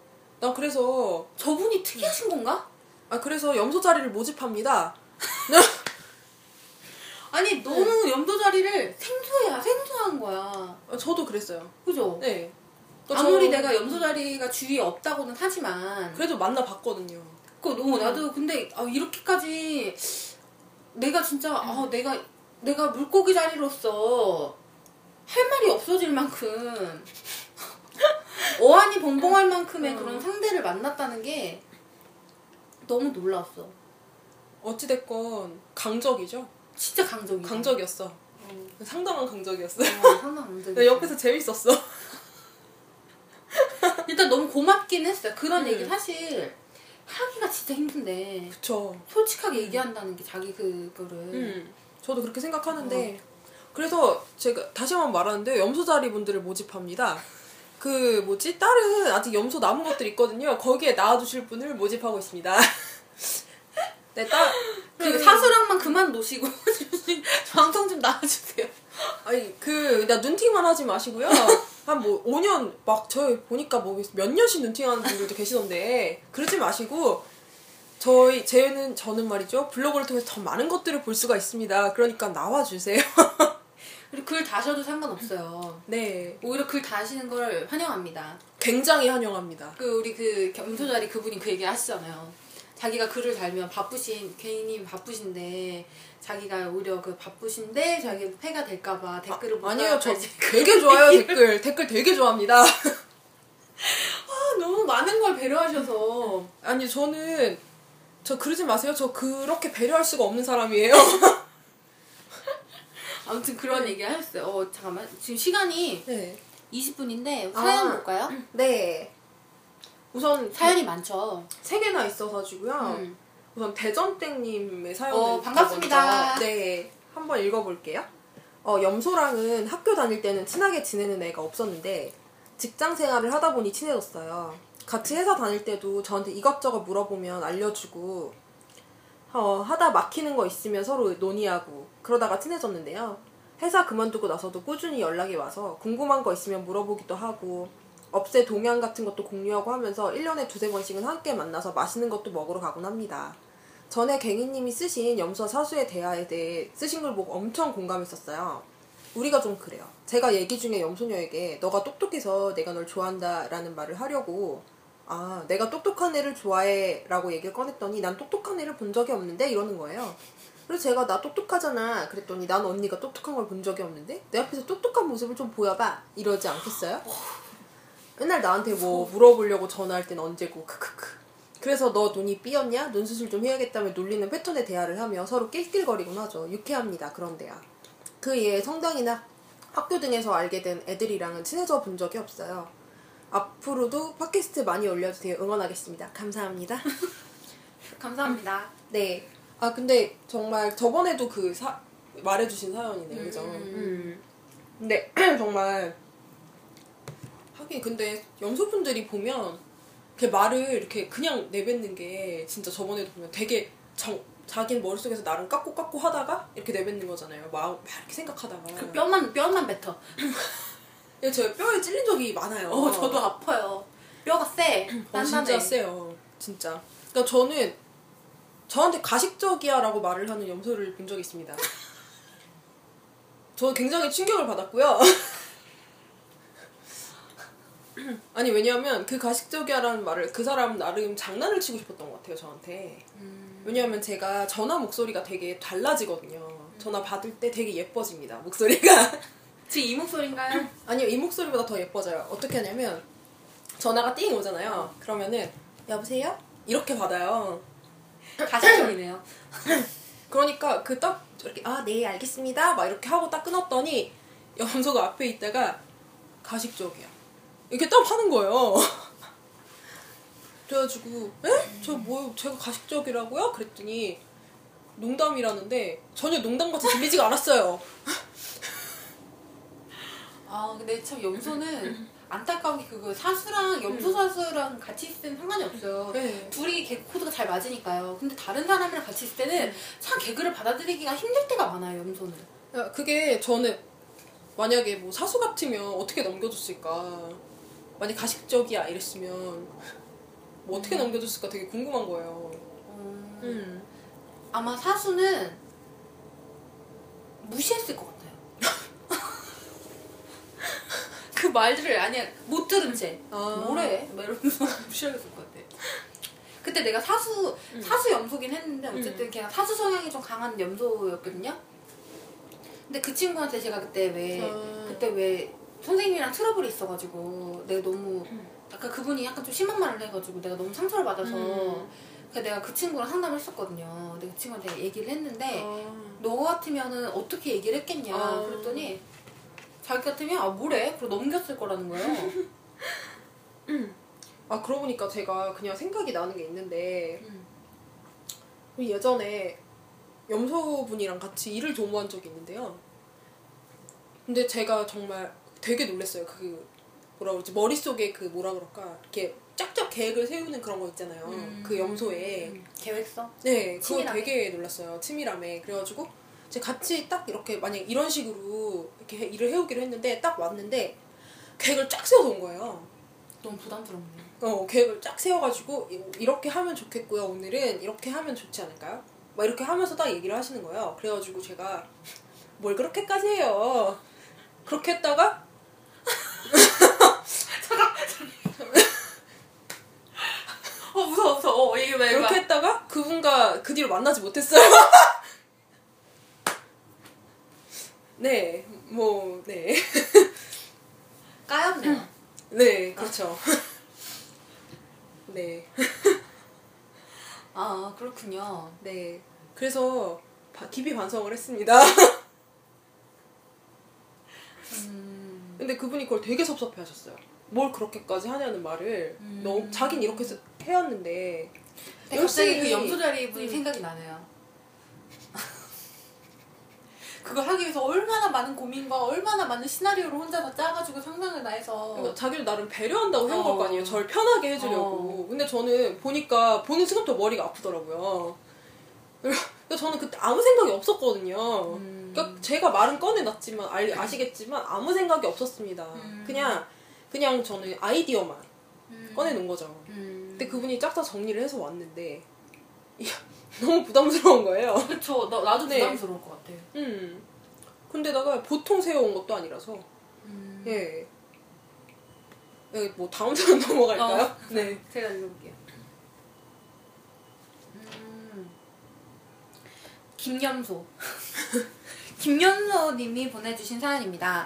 Speaker 1: 나 그래서
Speaker 2: 저분이 특이하신 건가?
Speaker 1: 아 그래서 염소 자리를 모집합니다.
Speaker 2: 아니 너무 염소자리를 생소해 생소한 거야.
Speaker 1: 아, 저도 그랬어요.
Speaker 2: 그죠?
Speaker 1: 네. 또
Speaker 2: 아무리
Speaker 1: 저-
Speaker 2: 내가 염소자리가 주위에 없다고는 하지만
Speaker 1: 그래도 만나봤거든요.
Speaker 2: 그 너무 나도 근데 아, 이렇게까지 내가 진짜 아, 내가 내가 물고기 자리로서 할 말이 없어질 만큼 어안이 봉봉할 만큼의
Speaker 1: 음.
Speaker 2: 그런 상대를 만났다는 게 너무 놀라웠어.
Speaker 1: 어찌됐건 강적이죠.
Speaker 2: 진짜 강적이.
Speaker 1: 강적이었어.
Speaker 2: 어,
Speaker 1: 상당한 강적이었어.
Speaker 2: 어, 상당 강적.
Speaker 1: 나 옆에서 재밌었어.
Speaker 2: 일단 너무 고맙긴 했어요. 그런
Speaker 1: 음.
Speaker 2: 얘기 사실 하기가 진짜 힘든데
Speaker 1: 그쵸.
Speaker 2: 솔직하게 얘기한다는 게 자기 그거를.
Speaker 1: 음, 저도 그렇게 생각하는데 그래서 제가 다시 한번 말하는데 염소자리 분들을 모집합니다. 그 뭐지 다른 아직 염소 남은 것들 있거든요. 거기에 나와주실 분을 모집하고 있습니다. 네, 딸,
Speaker 2: 그 사수랑만 그만 놓으시고 방송 좀 나와주세요.
Speaker 1: 아니 그나 눈팅만 하지 마시고요. 한 뭐 5년 막저 보니까 뭐 몇 년씩 눈팅하는 분들도 계시던데 그러지 마시고 저희 저는 저는 말이죠 블로그를 통해서 더 많은 것들을 볼 수가 있습니다. 그러니까 나와 주세요.
Speaker 2: 그리고 글 다셔도 상관없어요.
Speaker 1: 네,
Speaker 2: 오히려 글 다시는 걸 환영합니다.
Speaker 1: 굉장히 환영합니다.
Speaker 2: 그 우리 그 겸소자리 그분이 그 얘기 하시잖아요. 자기가 글을 달면 바쁘신 개인이 바쁘신데 자기가 오히려 그 바쁘신데 자기 폐가 될까봐 댓글을 못
Speaker 1: 아니에요, 저. 되게 좋아요 댓글 댓글 되게 좋아합니다.
Speaker 2: 아, 너무 많은 걸 배려하셔서
Speaker 1: 아니 저는 저 그러지 마세요. 저 그렇게 배려할 수가 없는 사람이에요.
Speaker 2: 아무튼 그런 얘기 하셨어요. 어 잠깐만 지금 시간이
Speaker 1: 네.
Speaker 2: 20분인데 사연
Speaker 1: 아.
Speaker 2: 볼까요?
Speaker 1: 네. 우선
Speaker 2: 사연이 많죠.
Speaker 1: 세 개나 있어가지고요.
Speaker 2: 음.
Speaker 1: 우선 대전땡님의 사연을
Speaker 2: 어, 반갑습니다.
Speaker 1: 먼저, 네, 한번 읽어볼게요. 어, 염소랑은 학교 다닐 때는 친하게 지내는 애가 없었는데 직장 생활을 하다 보니 친해졌어요. 같이 회사 다닐 때도 저한테 이것저것 물어보면 알려주고 어, 하다 막히는 거 있으면 서로 논의하고 그러다가 친해졌는데요. 회사 그만두고 나서도 꾸준히 연락이 와서 궁금한 거 있으면 물어보기도 하고 업체 동향 같은 것도 공유하고 하면서 1년에 두세 번씩은 함께 만나서 맛있는 것도 먹으러 가곤 합니다. 전에 갱이님이 쓰신 염소 사수의 대화에 대해 쓰신 걸 보고 엄청 공감했었어요. 우리가 좀 그래요. 제가 얘기 중에 염소녀에게 너가 똑똑해서 내가 널 좋아한다 라는 말을 하려고 아 내가 똑똑한 애를 좋아해 라고 얘기를 꺼냈더니 난 똑똑한 애를 본 적이 없는데 이러는 거예요. 그래서 제가 나 똑똑하잖아 그랬더니 난 언니가 똑똑한 걸 본 적이 없는데 내 앞에서 똑똑한 모습을 좀 보여봐 이러지 않겠어요? 맨날 나한테 뭐 물어보려고 전화할 땐 언제고 크크크 그래서 너 눈이 삐었냐? 눈 수술 좀 해야겠다며 놀리는 패턴의 대화를 하며 서로 낄낄거리곤 하죠. 유쾌합니다. 그런 대화. 그 이외에 성당이나 학교 등에서 알게 된 애들이랑은 친해져 본 적이 없어요. 앞으로도 팟캐스트 많이 올려주세요. 응원하겠습니다. 감사합니다.
Speaker 2: 감사합니다.
Speaker 1: 네. 아 근데 정말 저번에도 그 사, 말해주신 사연이네요. 그죠?
Speaker 2: 음.
Speaker 1: 음. 근데 정말 하긴 근데 염소분들이 보면 이렇게 말을 이렇게 그냥 내뱉는 게 진짜 저번에도 보면 되게 정, 자기 머릿속에서 나름 깎고 깎고 하다가 이렇게 내뱉는 거잖아요. 막, 막 이렇게 생각하다가.
Speaker 2: 그 뼈만 뼈만 뱉어.
Speaker 1: 예, 저 뼈에 찔린 적이 많아요.
Speaker 2: 어 저도 아파요. 뼈가 세.
Speaker 1: 어. 진짜 세요. 진짜. 그러니까 저는 저한테 가식적이야 라고 말을 하는 염소를 본 적이 있습니다. 저는 굉장히 충격을 받았고요. 아니 왜냐하면 그 가식적이야라는 말을 그 사람 나름 장난을 치고 싶었던 것 같아요 저한테.
Speaker 2: 음.
Speaker 1: 왜냐하면 제가 전화 목소리가 되게 달라지거든요. 전화 받을 때 되게 예뻐집니다 목소리가.
Speaker 2: 지금 이 목소리인가요?
Speaker 1: 아니요, 이 목소리보다 더 예뻐져요. 어떻게 하냐면, 전화가 띵 오잖아요. 그러면은, 여보세요? 이렇게 받아요.
Speaker 2: 가식적이네요.
Speaker 1: 그러니까 그 딱, 이렇게, 아, 네, 알겠습니다. 막 이렇게 하고 딱 끊었더니, 염소가 앞에 있다가, 가식적이야. 이렇게 딱 하는 거예요. 그래가지고, 에? 저 뭐, 제가 가식적이라고요? 그랬더니, 농담이라는데, 전혀 농담같이 들리지가 않았어요.
Speaker 2: 아 근데 참 염소는 안타까운 게 그거 사수랑 염소 사수랑 같이 있을 때는 상관이 없어요.
Speaker 1: 네.
Speaker 2: 둘이 개그 코드가 잘 맞으니까요. 근데 다른 사람이랑 같이 있을 때는 참 개그를 받아들이기가 힘들 때가 많아요. 염소는.
Speaker 1: 야, 그게 저는 만약에 뭐 사수 같으면 어떻게 넘겨줬을까 만약 가식적이야 이랬으면 뭐 어떻게 넘겨줬을까 되게 궁금한 거예요
Speaker 2: 음,
Speaker 1: 음.
Speaker 2: 아마 사수는 무시했을 것 같아요. 그 말들을 아니야 못 들은 채
Speaker 1: 아.
Speaker 2: 뭐래? 막 이러면서 무시하겠을 것 같아. 그때 내가 사수 사수 염소긴 했는데 어쨌든 걔가 사수 성향이 좀 강한 염소였거든요. 근데 그 친구한테 제가 그때 왜
Speaker 1: 아.
Speaker 2: 그때 왜 선생님이랑 트러블이 있어가지고 내가 너무 약간 그분이 약간 좀 심한 말을 해가지고 내가 너무 상처를 받아서
Speaker 1: 음.
Speaker 2: 그래서 내가 그 친구랑 상담을 했었거든요. 근데 그 친구한테 얘기를 했는데
Speaker 1: 아.
Speaker 2: 너 같으면은 어떻게 얘기를 했겠냐
Speaker 1: 아.
Speaker 2: 그랬더니 자기 같으면 아 뭐래? 그리고 넘겼을 거라는 거예요.
Speaker 1: 아 그러고 보니까 제가 그냥 생각이 나는 게 있는데
Speaker 2: 음.
Speaker 1: 예전에 염소분이랑 같이 일을 도모한 적이 있는데요. 근데 제가 정말 되게 놀랐어요. 그 뭐라 그러지 머릿속에 그 뭐라 그럴까 이렇게 짝짝 계획을 세우는 그런 거 있잖아요.
Speaker 2: 음.
Speaker 1: 그 염소에
Speaker 2: 음. 계획서?
Speaker 1: 네 그거
Speaker 2: 치밀함에.
Speaker 1: 되게 놀랐어요. 치밀함에 그래가지고 이제 같이 딱 이렇게 만약 이런 식으로 이렇게 해- 일을 해오기로 했는데 딱 왔는데 계획을 쫙 세워서 온 거예요.
Speaker 2: 너무 부담스럽네.
Speaker 1: 어, 계획을 쫙 세워가지고 이- 이렇게 하면 좋겠고요. 오늘은 이렇게 하면 좋지 않을까요? 막 이렇게 하면서 딱 얘기를 하시는 거예요. 그래가지고 제가 뭘 그렇게까지 해요. 그렇게 했다가
Speaker 2: 어 무서워 무서워. 어, 얘기 왜
Speaker 1: 이렇게 했다가 그분과 그 뒤로 만나지 못했어요. 네, 뭐, 네.
Speaker 2: 까였네요.
Speaker 1: 네, 그렇죠. 네,
Speaker 2: 아 그렇군요.
Speaker 1: 네. 그래서 바- 깊이 반성을 했습니다.
Speaker 2: 음.
Speaker 1: 근데 그분이 그걸 되게 섭섭해 하셨어요. 뭘 그렇게까지 하냐는 말을.
Speaker 2: 음.
Speaker 1: 너, 자긴 이렇게 스- 해왔는데.
Speaker 2: 갑자기 그 염소자리 분이
Speaker 1: 음.
Speaker 2: 생각이 나네요. 그걸 하기 위해서 얼마나 많은 고민과 얼마나 많은 시나리오를 혼자서 짜가지고 상상을 다 해서
Speaker 1: 그러니까 자기를 나름 배려한다고 해온
Speaker 2: 어.
Speaker 1: 걸거 아니에요. 저를 편하게 해주려고. 근데 저는 보니까 보는 순간부터 머리가 아프더라고요. 그래서 저는 그때 아무 생각이 없었거든요.
Speaker 2: 음.
Speaker 1: 그러니까 제가 말은 꺼내놨지만 알, 아시겠지만 아무 생각이 없었습니다.
Speaker 2: 음.
Speaker 1: 그냥 그냥 저는 아이디어만
Speaker 2: 음.
Speaker 1: 꺼내놓은 거죠.
Speaker 2: 음.
Speaker 1: 근데 그분이 짝짝 정리를 해서 왔는데 너무 부담스러운 거예요.
Speaker 2: 그쵸 나, 나도
Speaker 1: 네.
Speaker 2: 부담스러울 것 같아.
Speaker 1: 음. 근데다가 보통 세워온 것도 아니라서
Speaker 2: 음.
Speaker 1: 예. 예, 뭐 다음 사람 넘어갈까요?
Speaker 2: 어.
Speaker 1: 네.
Speaker 2: 제가 읽어볼게요. 음. 김연소. 김연소님이 보내주신 사연입니다.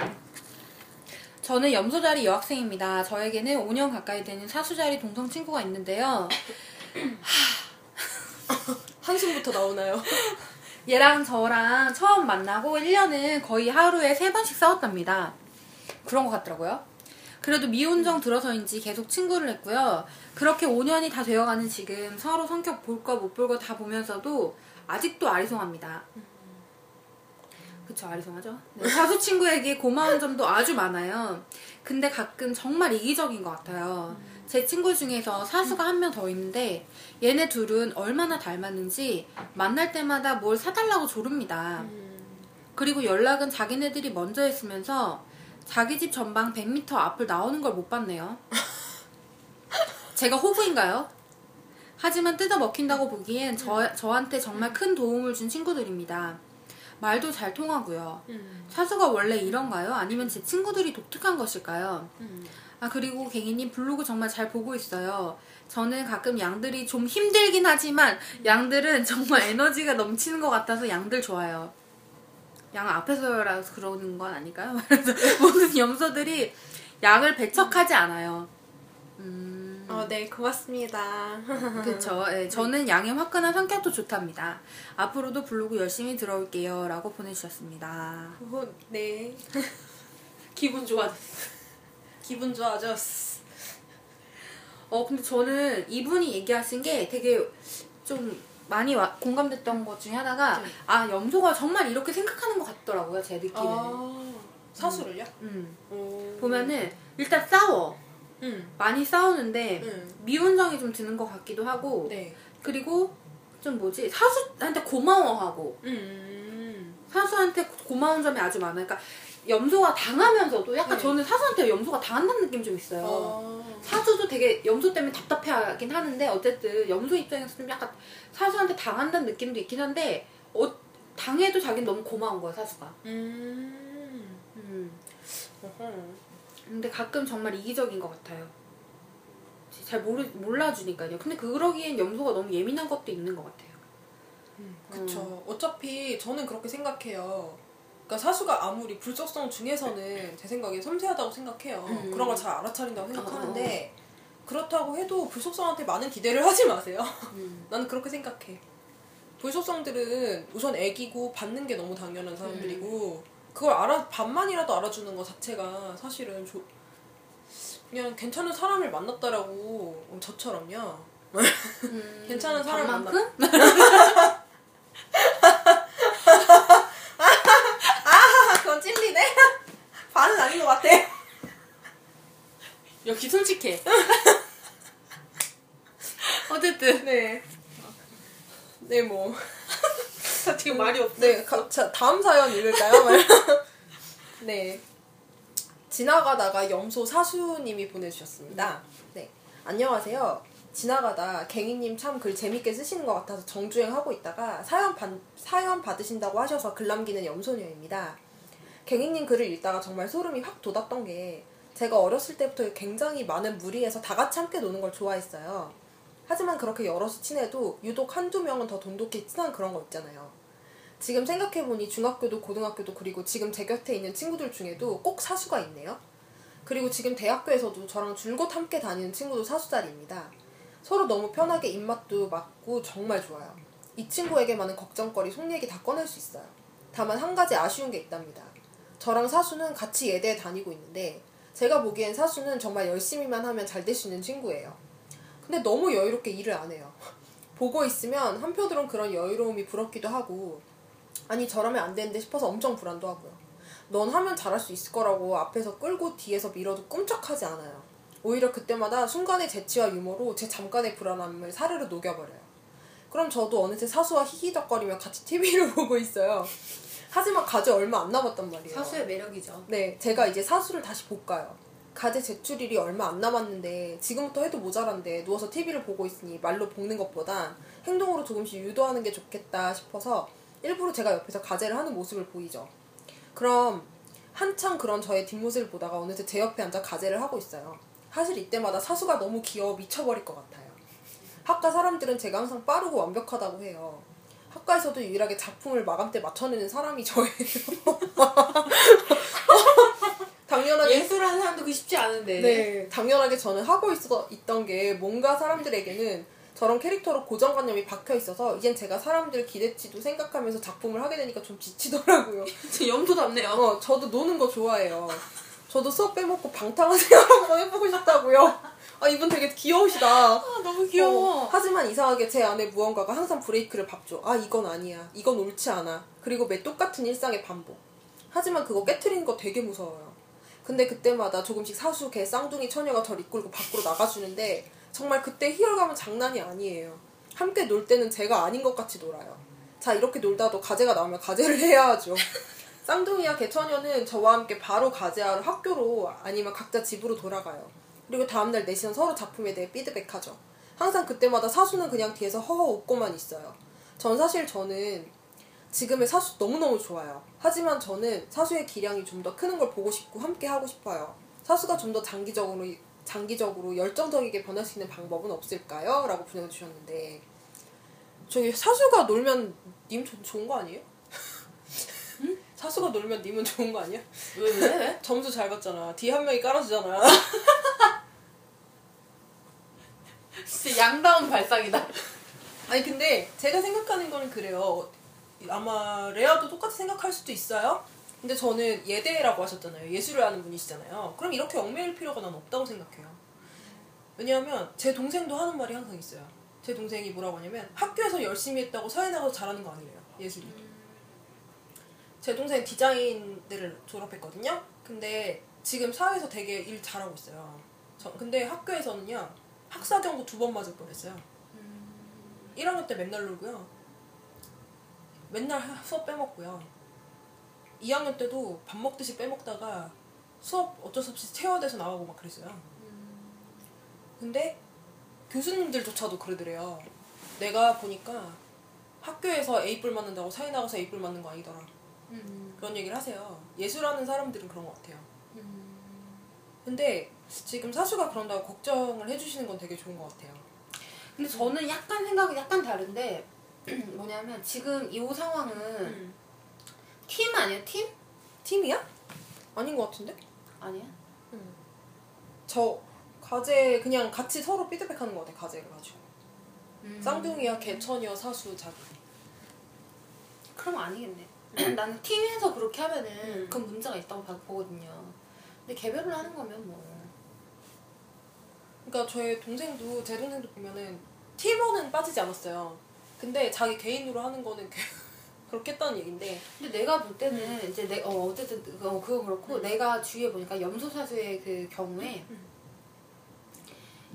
Speaker 2: 저는 염소자리 여학생입니다. 저에게는 5년 가까이 되는 사수자리 동성 친구가 있는데요.
Speaker 1: 한숨부터 나오나요?
Speaker 2: 얘랑 저랑 처음 만나고 1년은 거의 하루에 3번씩 싸웠답니다. 그런 것 같더라고요. 그래도 미운정 들어서인지 계속 친구를 했고요. 그렇게 5년이 다 되어가는 지금 서로 성격 볼 거 못 볼 거 다 보면서도 아직도 아리송합니다. 그쵸, 아리송하죠? 네, 사수 친구에게 고마운 점도 아주 많아요. 근데 가끔 정말 이기적인 것 같아요. 제 친구 중에서 사수가 한 명 더 있는데 얘네 둘은 얼마나 닮았는지 만날 때마다 뭘 사달라고 조릅니다. 그리고 연락은 자기네들이 먼저 했으면서 자기 집 전방 100m 앞을 나오는 걸 못 봤네요. 제가 호구인가요? 하지만 뜯어 먹힌다고 보기엔 저, 저한테 정말 큰 도움을 준 친구들입니다. 말도 잘 통하고요. 사수가 원래 이런가요? 아니면 제 친구들이 독특한 것일까요? 아 그리고 갱이님 블로그 정말 잘 보고 있어요. 저는 가끔 양들이 좀 힘들긴 하지만 양들은 정말 에너지가 넘치는 것 같아서 양들 좋아요. 양 앞에서라서 그러는 건 아닐까요? 그래서 모든 염소들이 양을 배척하지 않아요. 음,
Speaker 1: 아, 네, 고맙습니다.
Speaker 2: 그쵸. 예, 저는 양의 화끈한 성격도 좋답니다. 앞으로도 블로그 열심히 들어올게요. 라고 보내주셨습니다.
Speaker 1: 어, 네. 기분 좋아졌어. 기분 좋아졌어.
Speaker 2: 어, 근데 저는 이분이 얘기하신 게 되게 좀 많이 와- 공감됐던 것 중에 하나가
Speaker 1: 네.
Speaker 2: 아, 염소가 정말 이렇게 생각하는 것 같더라고요, 제 느낌은.
Speaker 1: 아, 사수를요?
Speaker 2: 음.
Speaker 1: 오.
Speaker 2: 보면은 일단 싸워.
Speaker 1: 음.
Speaker 2: 많이 싸우는데
Speaker 1: 음.
Speaker 2: 미운정이 좀 드는 것 같기도 하고
Speaker 1: 네.
Speaker 2: 그리고 좀 뭐지 사수한테 고마워하고
Speaker 1: 음.
Speaker 2: 사수한테 고마운 점이 아주 많아요. 그러니까 염소가 당하면서도 약간
Speaker 1: 네.
Speaker 2: 저는 사수한테 염소가 당한다는 느낌 좀 있어요.
Speaker 1: 어.
Speaker 2: 사수도 되게 염소 때문에 답답해하긴 하는데 어쨌든 염소 입장에서 좀 약간 사수한테 당한다는 느낌도 있긴 한데 어, 당해도 자기는 너무 고마운 거야 사수가.
Speaker 1: 음.
Speaker 2: 음. 근데 가끔 정말 이기적인 것 같아요. 잘 모르, 몰라주니까요. 근데 그러기엔 염소가 너무 예민한 것도 있는 것 같아요.
Speaker 1: 그쵸. 어차피 저는 그렇게 생각해요. 그러니까 사수가 아무리 불속성 중에서는 제 생각에 섬세하다고 생각해요.
Speaker 2: 음.
Speaker 1: 그런 걸 잘 알아차린다고 생각하는데 그렇다고 해도 불속성한테 많은 기대를 하지 마세요.
Speaker 2: 음.
Speaker 1: 나는 그렇게 생각해. 불속성들은 우선 애기고 받는 게 너무 당연한 사람들이고 그걸 알아 반만이라도 알아주는 것 자체가 사실은 조, 그냥 괜찮은 사람을 만났다라고 어, 저처럼요.
Speaker 2: 음,
Speaker 1: 괜찮은 사람
Speaker 2: 반만큼?
Speaker 1: 아 그건 찔리네. 반은 아닌 것 같아.
Speaker 2: 역시 솔직해. 어쨌든
Speaker 1: 네. 네 뭐.
Speaker 2: 되게 말이 없어.
Speaker 1: 네, 가, 자, 다음 사연 읽을까요? 네. 지나가다가 염소 사수님이 보내주셨습니다. 네. 안녕하세요. 지나가다 갱이님 참 글 재밌게 쓰시는 것 같아서 정주행하고 있다가 사연, 받, 사연 받으신다고 하셔서 글 남기는 염소녀입니다. 갱이님 글을 읽다가 정말 소름이 확 돋았던 게 제가 어렸을 때부터 굉장히 많은 무리에서 다 같이 함께 노는 걸 좋아했어요. 하지만 그렇게 여럿이 친해도 유독 한두 명은 더 돈독히 친한 그런 거 있잖아요. 지금 생각해보니 중학교도 고등학교도 그리고 지금 제 곁에 있는 친구들 중에도 꼭 사수가 있네요. 그리고 지금 대학교에서도 저랑 줄곧 함께 다니는 친구도 사수자리입니다. 서로 너무 편하게 입맛도 맞고 정말 좋아요. 이 친구에게만은 걱정거리, 속 얘기 다 꺼낼 수 있어요. 다만 한 가지 아쉬운 게 있답니다. 저랑 사수는 같이 예대에 다니고 있는데 제가 보기엔 사수는 정말 열심히만 하면 잘 될 수 있는 친구예요. 근데 너무 여유롭게 일을 안 해요. 보고 있으면 한편으론 그런 여유로움이 부럽기도 하고 아니 저라면 안 되는데 싶어서 엄청 불안도 하고요. 넌 하면 잘할 수 있을 거라고 앞에서 끌고 뒤에서 밀어도 끔찍하지 않아요. 오히려 그때마다 순간의 재치와 유머로 제 잠깐의 불안함을 사르르 녹여버려요. 그럼 저도 어느새 사수와 히히덕거리며 같이 TV를 보고 있어요. 하지만 가지 얼마 안 남았단 말이에요.
Speaker 2: 사수의 매력이죠.
Speaker 1: 네, 제가 이제 사수를 다시 볼까요? 가제 제출일이 얼마 안 남았는데 지금부터 해도 모자란데 누워서 TV를 보고 있으니 말로 볶는 것보단 행동으로 조금씩 유도하는 게 좋겠다 싶어서 일부러 제가 옆에서 가제를 하는 모습을 보이죠. 그럼 한참 그런 저의 뒷모습을 보다가 어느새 제 옆에 앉아 가제를 하고 있어요. 사실 이때마다 사수가 너무 귀여워 미쳐버릴 것 같아요. 학과 사람들은 제가 항상 빠르고 완벽하다고 해요. 학과에서도 유일하게 작품을 마감 때 맞춰내는 사람이 저예요. 당연하게
Speaker 2: 예술하는 사람도 그 쉽지 않은데.
Speaker 1: 네, 당연하게 저는 하고 있어 있던 게 뭔가 사람들에게는 저런 캐릭터로 고정관념이 박혀 있어서 이젠 제가 사람들 기대치도 생각하면서 작품을 하게 되니까 좀 지치더라고요.
Speaker 2: 저 염소답네요.
Speaker 1: 어, 저도 노는 거 좋아해요. 저도 수업 빼먹고 방탕한 생활 한번 해보고 싶다고요. 아, 이분 되게 귀여우시다.
Speaker 2: 아, 너무 귀여워.
Speaker 1: 어, 하지만 이상하게 제 안에 무언가가 항상 브레이크를 밟죠. 아, 이건 아니야. 이건 옳지 않아. 그리고 매 똑같은 일상의 반복. 하지만 그거 깨트리는 거 되게 무서워요. 근데 그때마다 조금씩 사수, 개, 쌍둥이 처녀가 저를 이끌고 밖으로 나가주는데 정말 그때 희열감은 장난이 아니에요. 함께 놀 때는 제가 아닌 것 같이 놀아요. 자, 이렇게 놀다도 가재가 나오면 가재를 해야 하죠. 쌍둥이와 개처녀는 저와 함께 바로 가재하러 학교로 아니면 각자 집으로 돌아가요. 그리고 다음날 내시는 서로 작품에 대해 피드백하죠. 항상 그때마다 사수는 그냥 뒤에서 허허 웃고만 있어요. 전 사실 저는 지금의 사수 너무너무 좋아요. 하지만 저는 사수의 기량이 좀 더 크는 걸 보고 싶고 함께 하고 싶어요. 사수가 좀 더 장기적으로 장기적으로 열정적이게 변할 수 있는 방법은 없을까요? 라고 보내주셨는데 저기 사수가 놀면 님 조- 좋은 거 아니에요? 사수가 놀면 님은 좋은 거 아니야?
Speaker 2: 왜, 왜, 왜?
Speaker 1: 점수 잘 받잖아. 뒤에 한 명이 깔아주잖아.
Speaker 2: 진짜 양다운 발상이다.
Speaker 1: 아니 근데 제가 생각하는 거는 그래요. 아마 레아도 똑같이 생각할 수도 있어요. 근데 저는 예대라고 하셨잖아요. 예술을 하는 분이시잖아요. 그럼 이렇게 얽매일 필요가 난 없다고 생각해요. 왜냐하면 제 동생도 하는 말이 항상 있어요. 제 동생이 뭐라고 하냐면 학교에서 열심히 했다고 사회 나가서 잘하는 거 아니래요. 예술이. 제 동생 디자인대를 졸업했거든요. 근데 지금 사회에서 되게 일 잘하고 있어요. 저, 근데 학교에서는요. 학사 경고 두 번 맞을 뻔했어요. 1학년 때 맨날 놀고요. 맨날 하- 수업 빼먹고요. 2학년 때도 밥 먹듯이 빼먹다가 수업 어쩔 수 없이 체어돼서 나가고 막 그랬어요. 근데 교수님들조차도 그러더래요. 내가 보니까 학교에서 A뿔 맞는다고 사회 나가서 A뿔 맞는 거 아니더라.
Speaker 2: 음,
Speaker 1: 그런 얘기를 하세요. 예술하는 사람들은 그런 것 같아요.
Speaker 2: 음.
Speaker 1: 근데 지금 사수가 그런다고 걱정을 해주시는 건 되게 좋은 것 같아요.
Speaker 2: 근데 저는 약간 생각이 약간 다른데 뭐냐면 지금 이 상황은
Speaker 1: 음.
Speaker 2: 팀 아니에요? 팀?
Speaker 1: 팀이야? 아닌 것 같은데?
Speaker 2: 아니야?
Speaker 1: 저 가재 그냥 같이 서로 피드백하는 것 같아 가재를 가지고
Speaker 2: 음.
Speaker 1: 쌍둥이야 개천이야 사수 자기
Speaker 2: 그럼 아니겠네. 나는 팀에서 그렇게 하면은
Speaker 1: 음.
Speaker 2: 그건 문제가 있다고 봐- 보거든요. 근데 개별로 하는 거면 뭐.
Speaker 1: 그러니까 저희 동생도 제 동생도 보면은 팀원은 빠지지 않았어요 근데 자기 개인으로 하는 거는 그렇게 했다는 얘긴데
Speaker 2: 근데 내가 볼 때는 이제 내, 어, 어쨌든 어, 그건 그렇고 내가 주위에 보니까 염소사수의 그 경우에
Speaker 1: 음.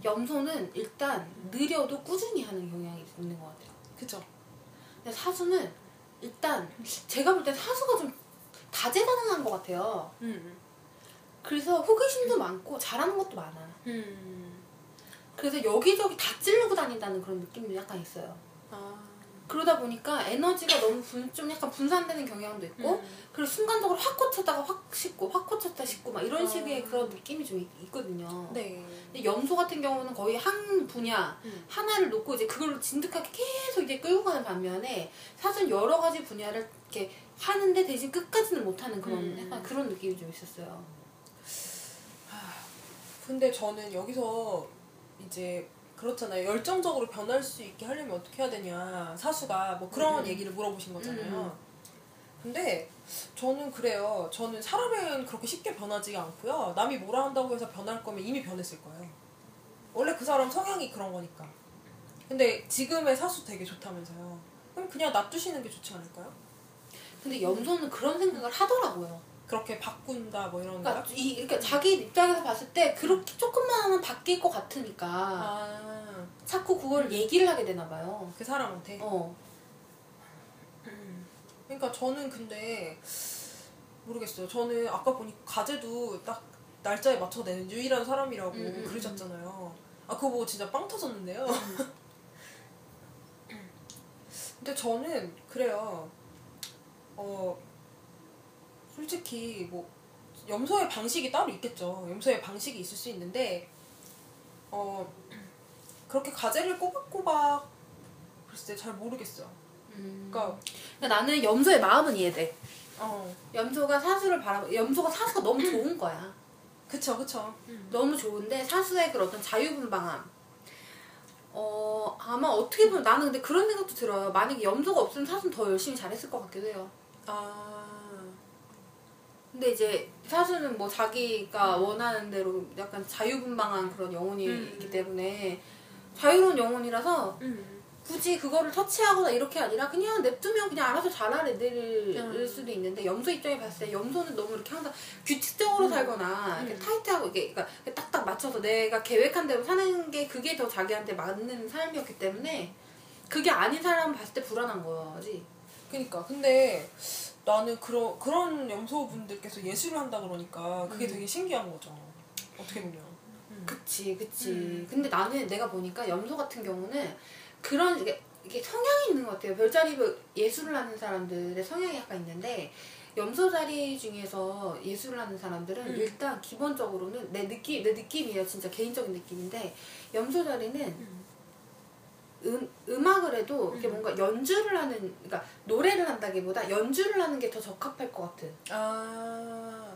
Speaker 2: 염소는 일단 느려도 꾸준히 하는 경향이 있는 것 같아요.
Speaker 1: 그쵸
Speaker 2: 근데 사수는 일단 제가 볼 때 사수가 좀 다재다능한 것 같아요.
Speaker 1: 음.
Speaker 2: 그래서 호기심도 많고 잘하는 것도 많아.
Speaker 1: 음.
Speaker 2: 그래서 여기저기 다 찌르고 다닌다는 그런 느낌도 약간 있어요.
Speaker 1: 아.
Speaker 2: 그러다 보니까 에너지가 너무 분, 좀 약간 분산되는 경향도 있고
Speaker 1: 음.
Speaker 2: 그리고 순간적으로 확 꽂혔다가 확 식고 확 꽂혔다 식고 막 이런
Speaker 1: 아.
Speaker 2: 식의 그런 느낌이 좀 있, 있거든요.
Speaker 1: 네.
Speaker 2: 근데 염소 같은 경우는 거의 한 분야
Speaker 1: 음.
Speaker 2: 하나를 놓고 이제 그걸로 진득하게 계속 이제 끌고 가는 반면에 사실 여러 가지 분야를 이렇게 하는데 대신 끝까지는 못하는 그런
Speaker 1: 음.
Speaker 2: 약간 그런 느낌이 좀 있었어요.
Speaker 1: 근데 저는 여기서 이제 그렇잖아요. 열정적으로 변할 수 있게 하려면 어떻게 해야 되냐. 사수가 뭐 그런
Speaker 2: 음.
Speaker 1: 얘기를 물어보신 거잖아요.
Speaker 2: 음.
Speaker 1: 근데 저는 그래요. 저는 사람은 그렇게 쉽게 변하지가 않고요. 남이 뭐라 한다고 해서 변할 거면 이미 변했을 거예요. 원래 그 사람 성향이 그런 거니까. 근데 지금의 사수 되게 좋다면서요. 그럼 그냥 놔두시는 게 좋지 않을까요?
Speaker 2: 근데 염소는 그런 생각을 하더라고요.
Speaker 1: 그렇게 바꾼다 뭐 이런?
Speaker 2: 그러니까, 이, 그러니까 자기 입장에서 봤을 때 그렇게 조금만 하면 바뀔 것 같으니까
Speaker 1: 아,
Speaker 2: 자꾸 그걸 얘기를 하게 되나 봐요.
Speaker 1: 그 사람한테?
Speaker 2: 어.
Speaker 1: 그러니까 저는 근데 모르겠어요. 저는 아까 보니 가제도 딱 날짜에 맞춰 내는 유일한 사람이라고
Speaker 2: 음, 음,
Speaker 1: 그러셨잖아요. 아 그거 보고 진짜 빵 터졌는데요. 근데 저는 그래요. 어 솔직히 뭐 염소의 방식이 따로 있겠죠. 염소의 방식이 있을 수 있는데 어 그렇게 가제를 꼬박꼬박 글쎄 잘 모르겠어요.
Speaker 2: 음.
Speaker 1: 그러니까
Speaker 2: 근데 나는 염소의 마음은 이해돼.
Speaker 1: 어
Speaker 2: 염소가 사수를 바라 염소가 사수가 너무 좋은 거야.
Speaker 1: 그쵸 그쵸.
Speaker 2: 너무 좋은데 사수의 그런 어떤 자유분방함. 어 아마 어떻게 보면 나는 근데 그런 생각도 들어요. 만약에 염소가 없으면 사수는 더 열심히 잘했을 것 같기도 해요.
Speaker 1: 아
Speaker 2: 근데 이제 사수는 뭐 자기가 원하는 대로 약간 자유분방한 그런 영혼이
Speaker 1: 음.
Speaker 2: 있기 때문에 자유로운 영혼이라서
Speaker 1: 음.
Speaker 2: 굳이 그거를 터치하거나 이렇게 아니라 그냥 냅두면 그냥 알아서 잘할 애들일
Speaker 1: 음.
Speaker 2: 수도 있는데 염소 입장에 봤을 때 염소는 너무 이렇게 항상 규칙적으로 살거나 이렇게
Speaker 1: 음.
Speaker 2: 타이트하고 이게 그러니까 딱딱 맞춰서 내가 계획한 대로 사는 게 그게 더 자기한테 맞는 삶이었기 때문에 그게 아닌 사람 봤을 때 불안한 거지.
Speaker 1: 그니까 근데 나는 그런 그런 염소분들께서 예술을 한다 그러니까 그게
Speaker 2: 음.
Speaker 1: 되게 신기한 거죠. 어떻게 보면.
Speaker 2: 그치, 그치.
Speaker 1: 음.
Speaker 2: 근데 나는 내가 보니까 염소 같은 경우는 그런 이게, 이게 성향이 있는 것 같아요. 별자리 예술을 하는 사람들의 성향이 약간 있는데 염소 자리 중에서 예술을 하는 사람들은
Speaker 1: 음.
Speaker 2: 일단 기본적으로는 내 느낌 내 느낌이에요. 진짜 개인적인 느낌인데 염소 자리는
Speaker 1: 음.
Speaker 2: 음, 음악을 해도 이게
Speaker 1: 음.
Speaker 2: 뭔가 연주를 하는 그러니까 노래를 한다기보다 연주를 하는 게 더 적합할 것 같은.
Speaker 1: 아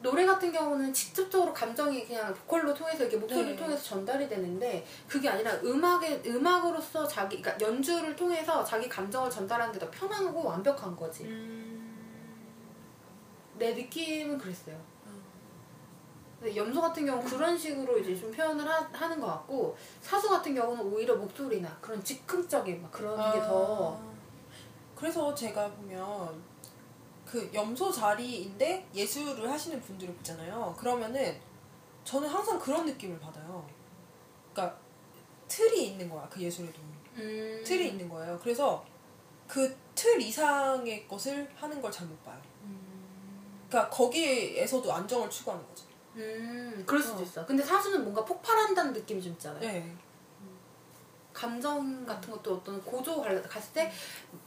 Speaker 2: 노래 같은 경우는 직접적으로 감정이 그냥 보컬로 통해서 이렇게 목소리를
Speaker 1: 네.
Speaker 2: 통해서 전달이 되는데 그게 아니라 음악의 음악으로서 자기 그러니까 연주를 통해서 자기 감정을 전달하는 게 더 편하고 완벽한 거지.
Speaker 1: 음.
Speaker 2: 내 느낌은 그랬어요. 염소 같은 경우 는 그런 식으로 이제 좀 표현을 하, 는것 같고 사수 같은 경우는 오히려 목소리나 그런 즉흥적인 막 그런 게더
Speaker 1: 아. 그래서 제가 보면 그 염소 자리인데 예술을 하시는 분들을 보잖아요. 그러면은 저는 항상 그런 느낌을 받아요. 그러니까 틀이 있는 거야 그 예술에도
Speaker 2: 음.
Speaker 1: 틀이 있는 거예요. 그래서 그 틀 이상의 것을 하는 걸 잘 못 봐요.
Speaker 2: 음.
Speaker 1: 그러니까 거기에서도 안정을 추구하는 거죠.
Speaker 2: 음, 그럴 수도
Speaker 1: 어.
Speaker 2: 있어. 근데 사수는 뭔가 폭발한다는 느낌이 좀 있잖아요.
Speaker 1: 네.
Speaker 2: 감정 같은 것도 어떤 고조 갈- 갔을 때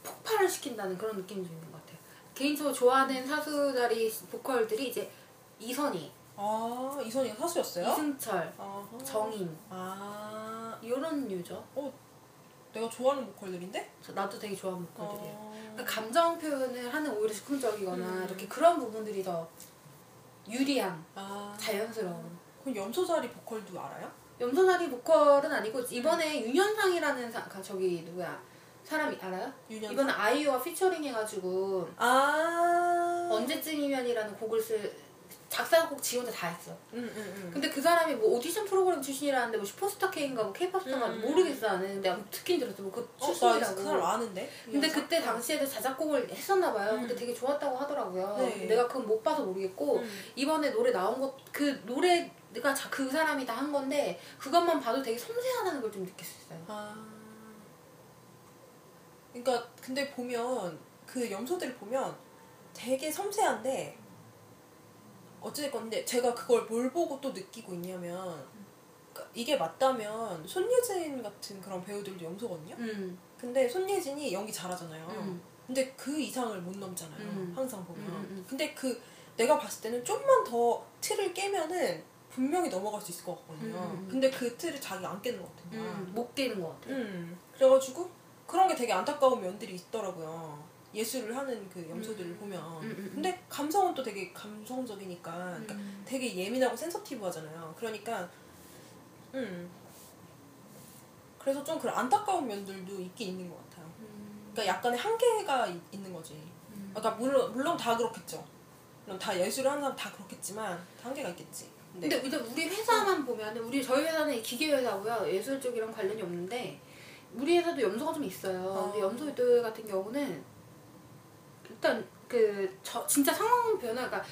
Speaker 2: 폭발을 시킨다는 그런 느낌이 좀 있는 것 같아요. 개인적으로 좋아하는 사수자리 보컬들이 이제 이선희,
Speaker 1: 아 이선이가 사수였어요?
Speaker 2: 이승철,
Speaker 1: 아하.
Speaker 2: 정인
Speaker 1: 아
Speaker 2: 이런 류죠.
Speaker 1: 내가 좋아하는 보컬들인데?
Speaker 2: 저- 나도 되게 좋아하는 보컬들이에요.
Speaker 1: 어.
Speaker 2: 그러니까 감정 표현을 하는 오히려 즉흥적이거나
Speaker 1: 음.
Speaker 2: 이렇게 그런 부분들이 더 유리한,
Speaker 1: 아
Speaker 2: 자연스러운.
Speaker 1: 그럼 염소자리 보컬도 알아요?
Speaker 2: 염소자리 보컬은 아니고 이번에 윤현상이라는 사, 가- 저기 누구야 사람이 알아요?
Speaker 1: 윤현상?
Speaker 2: 이번에 아이유와 피처링 해가지고
Speaker 1: 아
Speaker 2: 언제쯤이면이라는 곡을 쓸 작사곡 지 혼자 다 했어.
Speaker 1: 응응응
Speaker 2: 근데 그 사람이 뭐 오디션 프로그램 출신이라는데 뭐 슈퍼스타 K인가 뭐 K-pop 스타가
Speaker 1: 음.
Speaker 2: 모르겠어 나는. 근데 아무튼 듣긴 들었어. 뭐그
Speaker 1: 어, 나
Speaker 2: 출신이라고.
Speaker 1: 그 사람 아는데?
Speaker 2: 근데
Speaker 1: 윤현상?
Speaker 2: 그때 당시에도 자작곡을 했었나 봐요. 근데
Speaker 1: 음.
Speaker 2: 되게 좋았다고 하더라고요.
Speaker 1: 네.
Speaker 2: 내가 그건 못 봐서 모르겠고
Speaker 1: 음.
Speaker 2: 이번에 노래 나온 것 그 노래가 자- 그 사람이 다 한 건데 그것만 봐도 되게 섬세하다는 걸 좀 느낄 수 있어요.
Speaker 1: 아. 그러니까 근데 보면 그 염소들 보면 되게 섬세한데 어찌됐건 근데 제가 그걸 뭘 보고 또 느끼고 있냐면 그러니까 이게 맞다면 손예진 같은 그런 배우들도 염소거든요.
Speaker 2: 음.
Speaker 1: 근데 손예진이 연기 잘하잖아요.
Speaker 2: 음.
Speaker 1: 근데 그 이상을 못 넘잖아요.
Speaker 2: 음.
Speaker 1: 항상 보면.
Speaker 2: 음, 음.
Speaker 1: 근데 그 내가 봤을 때는 좀만 더 틀을 깨면은 분명히 넘어갈 수 있을 것 같거든요.
Speaker 2: 음, 음.
Speaker 1: 근데 그 틀을 자기가 안 깨는 것.
Speaker 2: 음. 못 깨는 것 같아.
Speaker 1: 음. 그래가지고 그런 게 되게 안타까운 면들이 있더라고요. 예술을 하는 그 염소들을 보면.
Speaker 2: 음, 음, 음.
Speaker 1: 근데 감성은 또 되게 감성적이니까 그러니까
Speaker 2: 음.
Speaker 1: 되게 예민하고 센서티브 하잖아요. 그러니까 음. 그래서 좀 그런 안타까운 면들도 있긴 있는 것 같아요.
Speaker 2: 음.
Speaker 1: 그러니까 약간의 한계가 이- 있는 거지.
Speaker 2: 음.
Speaker 1: 그러니까 물론 물론 다 그렇겠죠. 물론 다 예술을 하는 사람 다 그렇겠지만 다 한계가 있겠지. 근데,
Speaker 2: 근데 이제 우리 회사만 보면 우리 저희 회사는 기계 회사고요 예술 쪽이랑 관련이 없는데 우리 회사도 염소가 좀 있어요.
Speaker 1: 아.
Speaker 2: 근데 염소들 같은 경우는 일단 그 저, 진짜 상황 변화 그러니까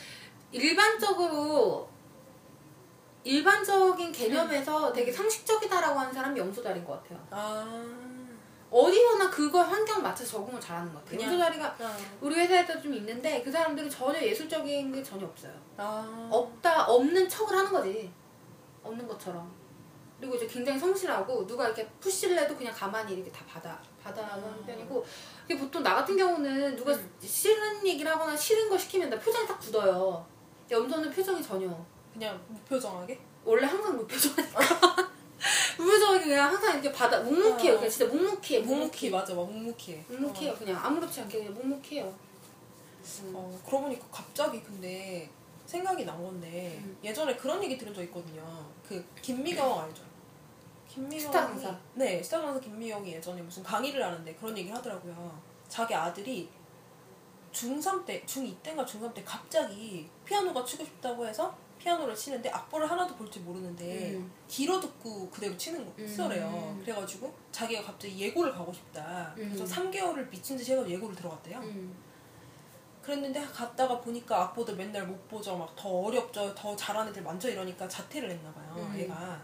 Speaker 2: 일반적으로 일반적인 개념에서 되게 상식적이다라고 하는 사람이 염소자리인 것 같아요.
Speaker 1: 아,
Speaker 2: 어디서나 그거 환경 맞춰서 적응을 잘하는 것 같아요. 염소자리가
Speaker 1: 아,
Speaker 2: 우리 회사에도 좀 있는데 그 사람들은 전혀 예술적인 게 전혀 없어요.
Speaker 1: 아,
Speaker 2: 없다 없는 척을 하는 거지 없는 것처럼 그리고 이제 굉장히 성실하고 누가 이렇게 푸시를 해도 그냥 가만히 이렇게 다 받아 받아하는
Speaker 1: 음.
Speaker 2: 편이고 이게 보통 나 같은 경우는 누가
Speaker 1: 음.
Speaker 2: 싫은 얘기를 하거나 싫은 거 시키면 나 표정이 딱 굳어요 염소는 표정이 전혀
Speaker 1: 그냥 무표정하게.
Speaker 2: 원래 항상 무표정하니까 무표정하게 그냥 항상 이렇게 받아 묵묵해요
Speaker 1: 어.
Speaker 2: 그냥 진짜 묵묵해
Speaker 1: 묵묵히 맞아, 막 묵묵히.
Speaker 2: 묵묵해요 그냥 아무렇지 않게 그냥 묵묵해요 음.
Speaker 1: 어, 그러고 보니까 갑자기 근데 생각이 난 건데
Speaker 2: 음.
Speaker 1: 예전에 그런 얘기 들은 적 있거든요. 그 김미경 알죠?
Speaker 2: 스타 강사.
Speaker 1: 네, 스타 강사 김미경이 예전에 무슨 강의를 하는데 그런 얘기를 하더라고요. 자기 아들이 중3 때, 중2 때인가 중3 때 갑자기 피아노가 치고 싶다고 해서 피아노를 치는데 악보를 하나도 볼 줄 모르는데
Speaker 2: 음.
Speaker 1: 귀로 듣고 그대로 치는 거
Speaker 2: 음.
Speaker 1: 쓰래요. 그래가지고 자기가 갑자기 예고를 가고 싶다. 그래서
Speaker 2: 음.
Speaker 1: 3개월을 미친 듯이 해서 예고를 들어갔대요.
Speaker 2: 음.
Speaker 1: 그랬는데 갔다가 보니까 악보들 맨날 못 보죠. 막 더 어렵죠. 더 잘하는 애들 많죠. 이러니까 자퇴를 했나 봐요.
Speaker 2: 음.
Speaker 1: 얘가.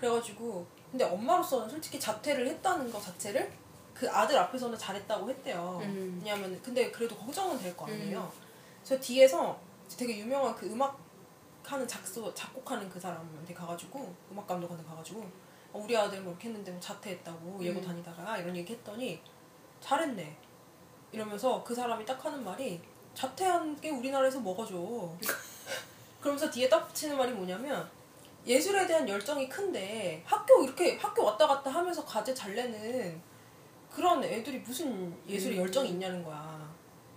Speaker 1: 그래가지고 근데 엄마로서는 솔직히 자퇴를 했다는 거 자체를 그 아들 앞에서는 잘했다고 했대요.
Speaker 2: 음.
Speaker 1: 왜냐면 근데 그래도 걱정은 될 거 아니에요. 저 뒤에서 되게 유명한 그 음악 하는 작소 작곡하는 그 사람한테 가가지고 음악 감독한테 가가지고 어, 우리 아들 뭐 이렇게 했는데 뭐 자퇴했다고 예고
Speaker 2: 음.
Speaker 1: 다니다가 이런 얘기 했더니 잘했네 이러면서 그 사람이 딱 하는 말이 자퇴한 게 우리나라에서 좋아 그러면서 뒤에 딱 붙이는 말이 뭐냐면 예술에 대한 열정이 큰데 학교 이렇게 학교 왔다 갔다 하면서 과제 잘 내는 그런 애들이 무슨 예술에
Speaker 2: 음.
Speaker 1: 열정이 있냐는 거야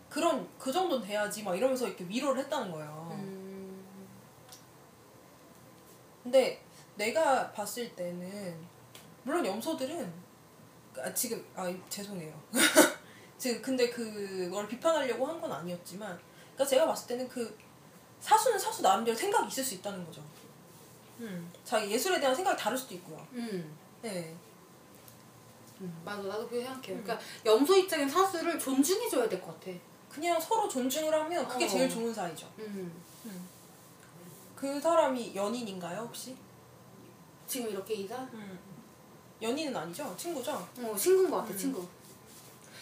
Speaker 1: 그런 그 정도는 돼야지 막 이러면서 이렇게 위로를 했다는 거예요
Speaker 2: 음.
Speaker 1: 근데 내가 봤을 때는 물론 염소들은 아, 지금 아 죄송해요. 지금 근데 그걸 비판하려고 한 건 아니었지만 그러니까 제가 봤을 때는 그 사수는 사수 나름대로 생각이 있을 수 있다는 거죠. 음. 자기 예술에 대한 생각이 다를 수도 있고요.
Speaker 2: 음.
Speaker 1: 네.
Speaker 2: 음, 맞아 나도 그렇게 생각해요. 그러니까 염소 입장엔 사수를 존중해줘야 될 것 같아.
Speaker 1: 그냥 서로 존중을 하면 그게
Speaker 2: 어.
Speaker 1: 제일 좋은 사이죠.
Speaker 2: 음.
Speaker 1: 그 사람이 연인인가요 혹시?
Speaker 2: 지금 이렇게 이사?
Speaker 1: 음. 연인은 아니죠? 친구죠?
Speaker 2: 어 친구인 것 같아
Speaker 1: 음.
Speaker 2: 친구.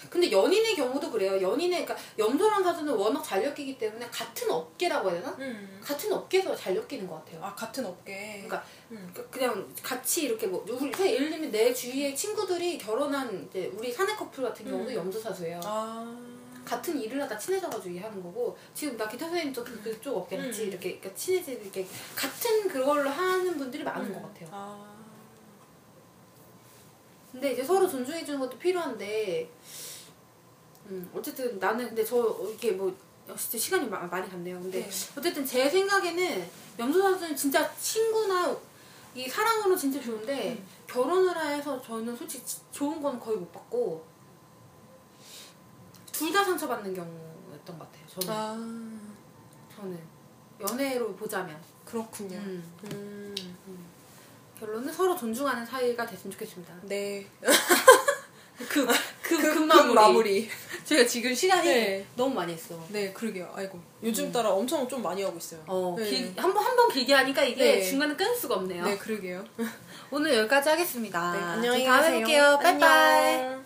Speaker 2: 근데 연인의 경우도 그래요. 연인의 그러니까 염소랑 사수는 워낙 잘 엮이기 때문에 같은 업계라고 해야 되나?
Speaker 1: 음.
Speaker 2: 같은 업계에서 잘 엮이는 것 같아요.
Speaker 1: 아 같은 업계.
Speaker 2: 그러니까
Speaker 1: 음.
Speaker 2: 그- 그냥 같이 이렇게 뭐 우리 예를 들면 내 주위에 친구들이 결혼한 이제 우리 사내 커플 같은 경우도
Speaker 1: 음.
Speaker 2: 염소 사수예요.
Speaker 1: 아.
Speaker 2: 같은 일을 하다 친해져가지고 하는 거고 지금 나 기타 선생님도 그, 그쪽 업계 같이
Speaker 1: 음.
Speaker 2: 이렇게 그러니까 친해지 이렇게 같은 그걸로 하는 분들이 많은
Speaker 1: 음.
Speaker 2: 것 같아요.
Speaker 1: 아.
Speaker 2: 근데 이제 서로 존중해 주는 것도 필요한데 음, 어쨌든 나는 근데 저 이렇게 뭐 어, 진짜 시간이 마- 많이 갔네요. 근데
Speaker 1: 네.
Speaker 2: 어쨌든 제 생각에는 염소 선수는 진짜 친구나 이 사랑으로 진짜 좋은데
Speaker 1: 음.
Speaker 2: 결혼을 해서 저는 솔직히 지- 좋은 건 거의 못 받고 둘 다 상처받는 경우였던 것 같아요. 저는
Speaker 1: 아
Speaker 2: 저는 연애로 보자면
Speaker 1: 그렇군요.
Speaker 2: 음.
Speaker 1: 음.
Speaker 2: 결론은 서로 존중하는 사이가 됐으면 좋겠습니다.
Speaker 1: 네.
Speaker 2: 그, 그, 그,
Speaker 1: 그
Speaker 2: 마무리.
Speaker 1: 마무리.
Speaker 2: 제가 지금 시간이
Speaker 1: 네.
Speaker 2: 너무 많이 했어.
Speaker 1: 네, 그러게요. 아이고. 요즘 따라 엄청 좀 많이 하고 있어요.
Speaker 2: 어,
Speaker 1: 네.
Speaker 2: 길- 한 번, 한 번 길게 하니까 이게
Speaker 1: 네.
Speaker 2: 중간에 끊을 수가 없네요.
Speaker 1: 네, 그러게요.
Speaker 2: 오늘 여기까지 하겠습니다.
Speaker 1: 네, 안녕히
Speaker 2: 저희 다음에
Speaker 1: 가세요.
Speaker 2: 볼게요. 빠이빠이.